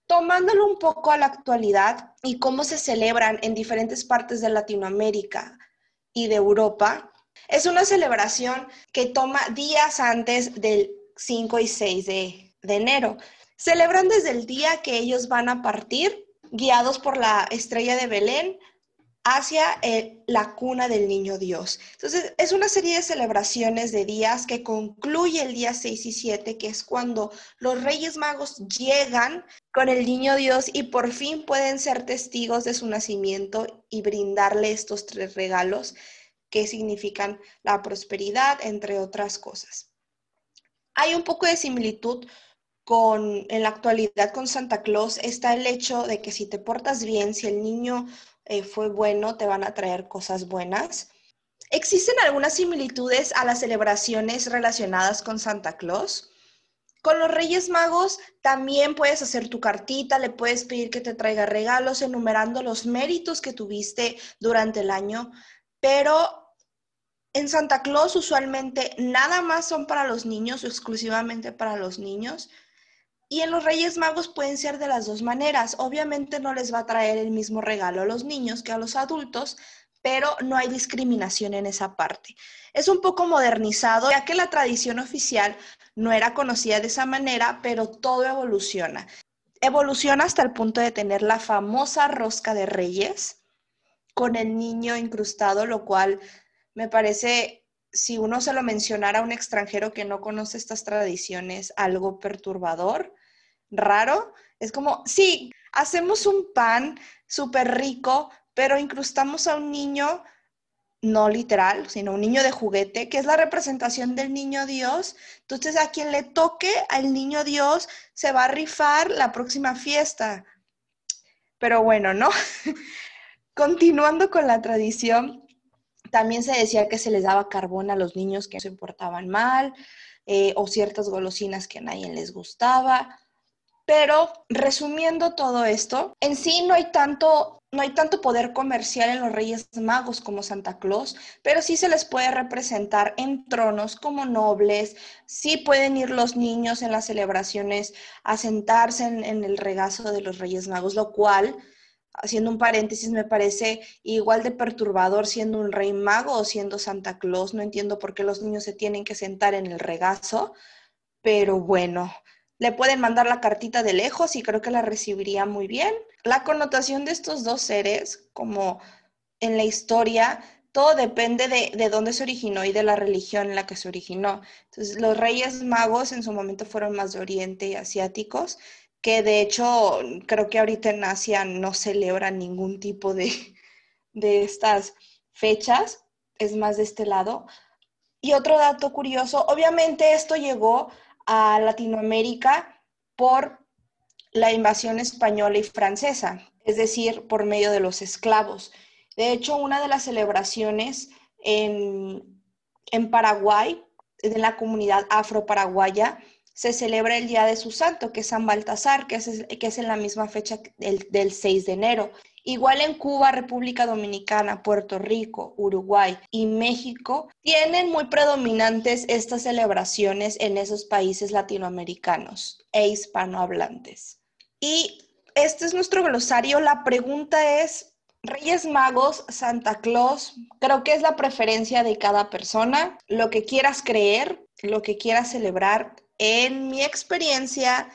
[SPEAKER 1] Tomándolo un poco a la actualidad y cómo se celebran en diferentes partes de Latinoamérica y de Europa, es una celebración que toma días antes del 5 y 6 de, de enero. Celebran desde el día que ellos van a partir, guiados por la estrella de Belén, hacia la cuna del niño Dios. Entonces, es una serie de celebraciones de días que concluye el día 6 y 7, que es cuando los Reyes Magos llegan con el niño Dios y por fin pueden ser testigos de su nacimiento y brindarle estos tres regalos que significan la prosperidad, entre otras cosas. Hay un poco de similitud con, en la actualidad con Santa Claus está el hecho de que si te portas bien, si el niño eh, fue bueno, te van a traer cosas buenas. Existen algunas similitudes a las celebraciones relacionadas con Santa Claus. Con los Reyes Magos también puedes hacer tu cartita, le puedes pedir que te traiga regalos enumerando los méritos que tuviste durante el año, pero en Santa Claus usualmente nada más son para los niños o exclusivamente para los niños. Y en los Reyes Magos pueden ser de las dos maneras. Obviamente no les va a traer el mismo regalo a los niños que a los adultos, pero no hay discriminación en esa parte. Es un poco modernizado, ya que la tradición oficial no era conocida de esa manera, pero todo evoluciona. Evoluciona hasta el punto de tener la famosa rosca de reyes con el niño incrustado, lo cual me parece si uno se lo mencionara a un extranjero que no conoce estas tradiciones, algo perturbador, raro, es como, sí, hacemos un pan súper rico, pero incrustamos a un niño, no literal, sino un niño de juguete, que es la representación del niño Dios. Entonces, a quien le toque al niño Dios se va a rifar la próxima fiesta. Pero bueno, ¿no? <laughs> Continuando con la tradición, también se decía que se les daba carbón a los niños que se portaban mal eh, o ciertas golosinas que a nadie les gustaba. Pero resumiendo todo esto, en sí no hay tanto no hay tanto poder comercial en los Reyes Magos como Santa Claus, pero sí se les puede representar en tronos como nobles, sí pueden ir los niños en las celebraciones a sentarse en, en el regazo de los Reyes Magos, lo cual haciendo un paréntesis, me parece igual de perturbador siendo un rey mago o siendo Santa Claus. No entiendo por qué los niños se tienen que sentar en el regazo, pero bueno, le pueden mandar la cartita de lejos y creo que la recibiría muy bien. La connotación de estos dos seres, como en la historia, todo depende de, de, dónde se originó y de la religión en la que se originó. Entonces, los reyes magos en su momento fueron más de Oriente y asiáticos que de hecho creo que ahorita en Asia no celebran ningún tipo de, <laughs> de estas fechas, es más de este lado. Y otro dato curioso, obviamente esto llegó a Latinoamérica por la invasión española y francesa, es decir, por medio de los esclavos. De hecho, una de las celebraciones en, en Paraguay, de la comunidad afro-paraguaya, se celebra el día de su santo, que es San Baltasar, que es, que es en la misma fecha del, del 6 de enero. Igual en Cuba, República Dominicana, Puerto Rico, Uruguay y México tienen muy predominantes estas celebraciones en esos países latinoamericanos e hispanohablantes. Y este es nuestro glosario. La pregunta es, Reyes Magos, Santa Claus, creo que es la preferencia de cada persona, lo que quieras creer, lo que quieras celebrar, en mi experiencia,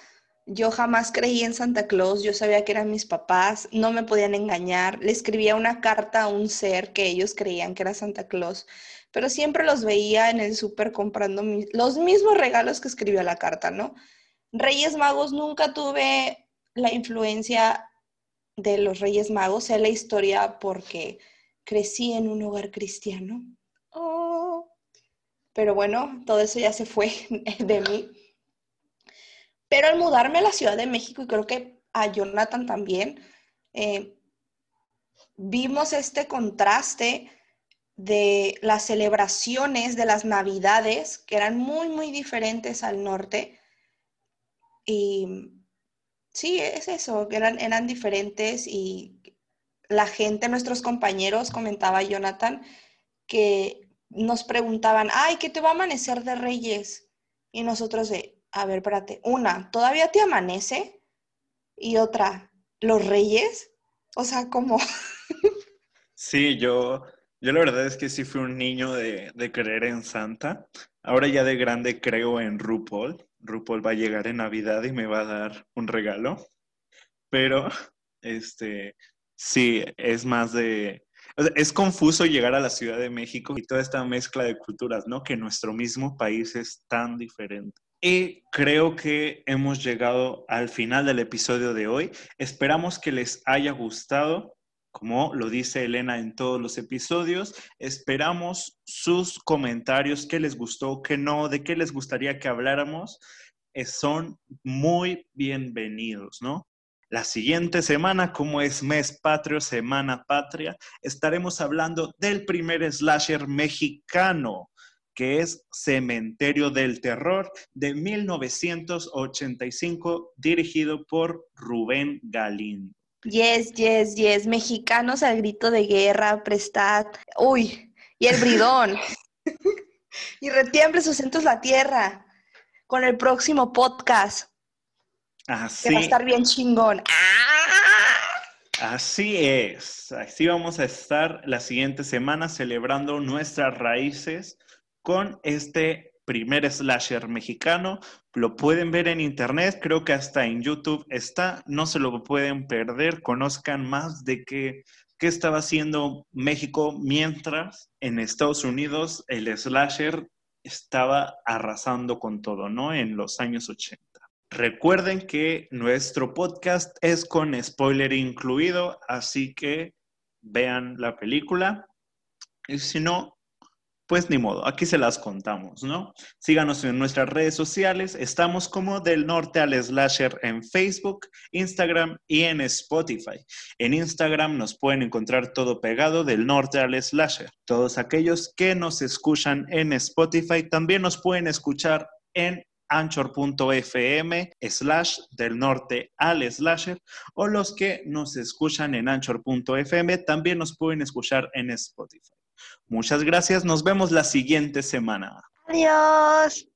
[SPEAKER 1] yo jamás creí en Santa Claus, yo sabía que eran mis papás, no me podían engañar, le escribía una carta a un ser que ellos creían que era Santa Claus, pero siempre los veía en el súper comprando los mismos regalos que escribió la carta, ¿no? Reyes Magos, nunca tuve la influencia de los Reyes Magos, sé la historia porque crecí en un hogar cristiano. Oh. Pero bueno, todo eso ya se fue <laughs> de mí. Pero al mudarme a la Ciudad de México, y creo que a Jonathan también, eh, vimos este contraste de las celebraciones de las navidades, que eran muy, muy diferentes al norte. Y sí, es eso, eran, eran diferentes y la gente, nuestros compañeros, comentaba Jonathan, que nos preguntaban, ay, ¿qué te va a amanecer de Reyes? Y nosotros de, a ver, espérate, una, ¿todavía te amanece? Y otra, ¿los Reyes? O sea, como... <laughs>
[SPEAKER 2] sí, yo, yo la verdad es que sí fui un niño de, de creer en Santa. Ahora ya de grande creo en RuPaul. RuPaul va a llegar en Navidad y me va a dar un regalo. Pero, <laughs> este, sí, es más de... es confuso llegar a la Ciudad de México y toda esta mezcla de culturas, ¿no? Que nuestro mismo país es tan diferente. Y creo que hemos llegado al final del episodio de hoy. Esperamos que les haya gustado. Como lo dice Elena en todos los episodios, esperamos sus comentarios, qué les gustó, qué no, de qué les gustaría que habláramos. Eh, son muy bienvenidos, ¿no? La siguiente semana, como es mes patrio, semana patria, estaremos hablando del primer slasher mexicano, que es Cementerio del Terror de 1985, dirigido por Rubén Galindo.
[SPEAKER 1] Yes, yes, yes. Mexicanos al grito de guerra, prestad. Uy, y el bridón. <laughs> y retiemble sus centros la tierra con el próximo podcast.
[SPEAKER 2] Así.
[SPEAKER 1] Que va a estar bien chingón.
[SPEAKER 2] Así es. Así vamos a estar la siguiente semana celebrando nuestras raíces con este primer slasher mexicano. Lo pueden ver en internet, creo que hasta en YouTube está, no se lo pueden perder, conozcan más de qué, qué estaba haciendo México mientras en Estados Unidos el slasher estaba arrasando con todo, ¿no? En los años 80. Recuerden que nuestro podcast es con spoiler incluido, así que vean la película. Y si no, pues ni modo, aquí se las contamos, ¿no? Síganos en nuestras redes sociales, estamos como del norte al slasher en Facebook, Instagram y en Spotify. En Instagram nos pueden encontrar todo pegado del norte al slasher. Todos aquellos que nos escuchan en Spotify también nos pueden escuchar en anchor.fm slash del norte al slasher o los que nos escuchan en anchor.fm también nos pueden escuchar en Spotify. Muchas gracias, nos vemos la siguiente semana.
[SPEAKER 1] Adiós.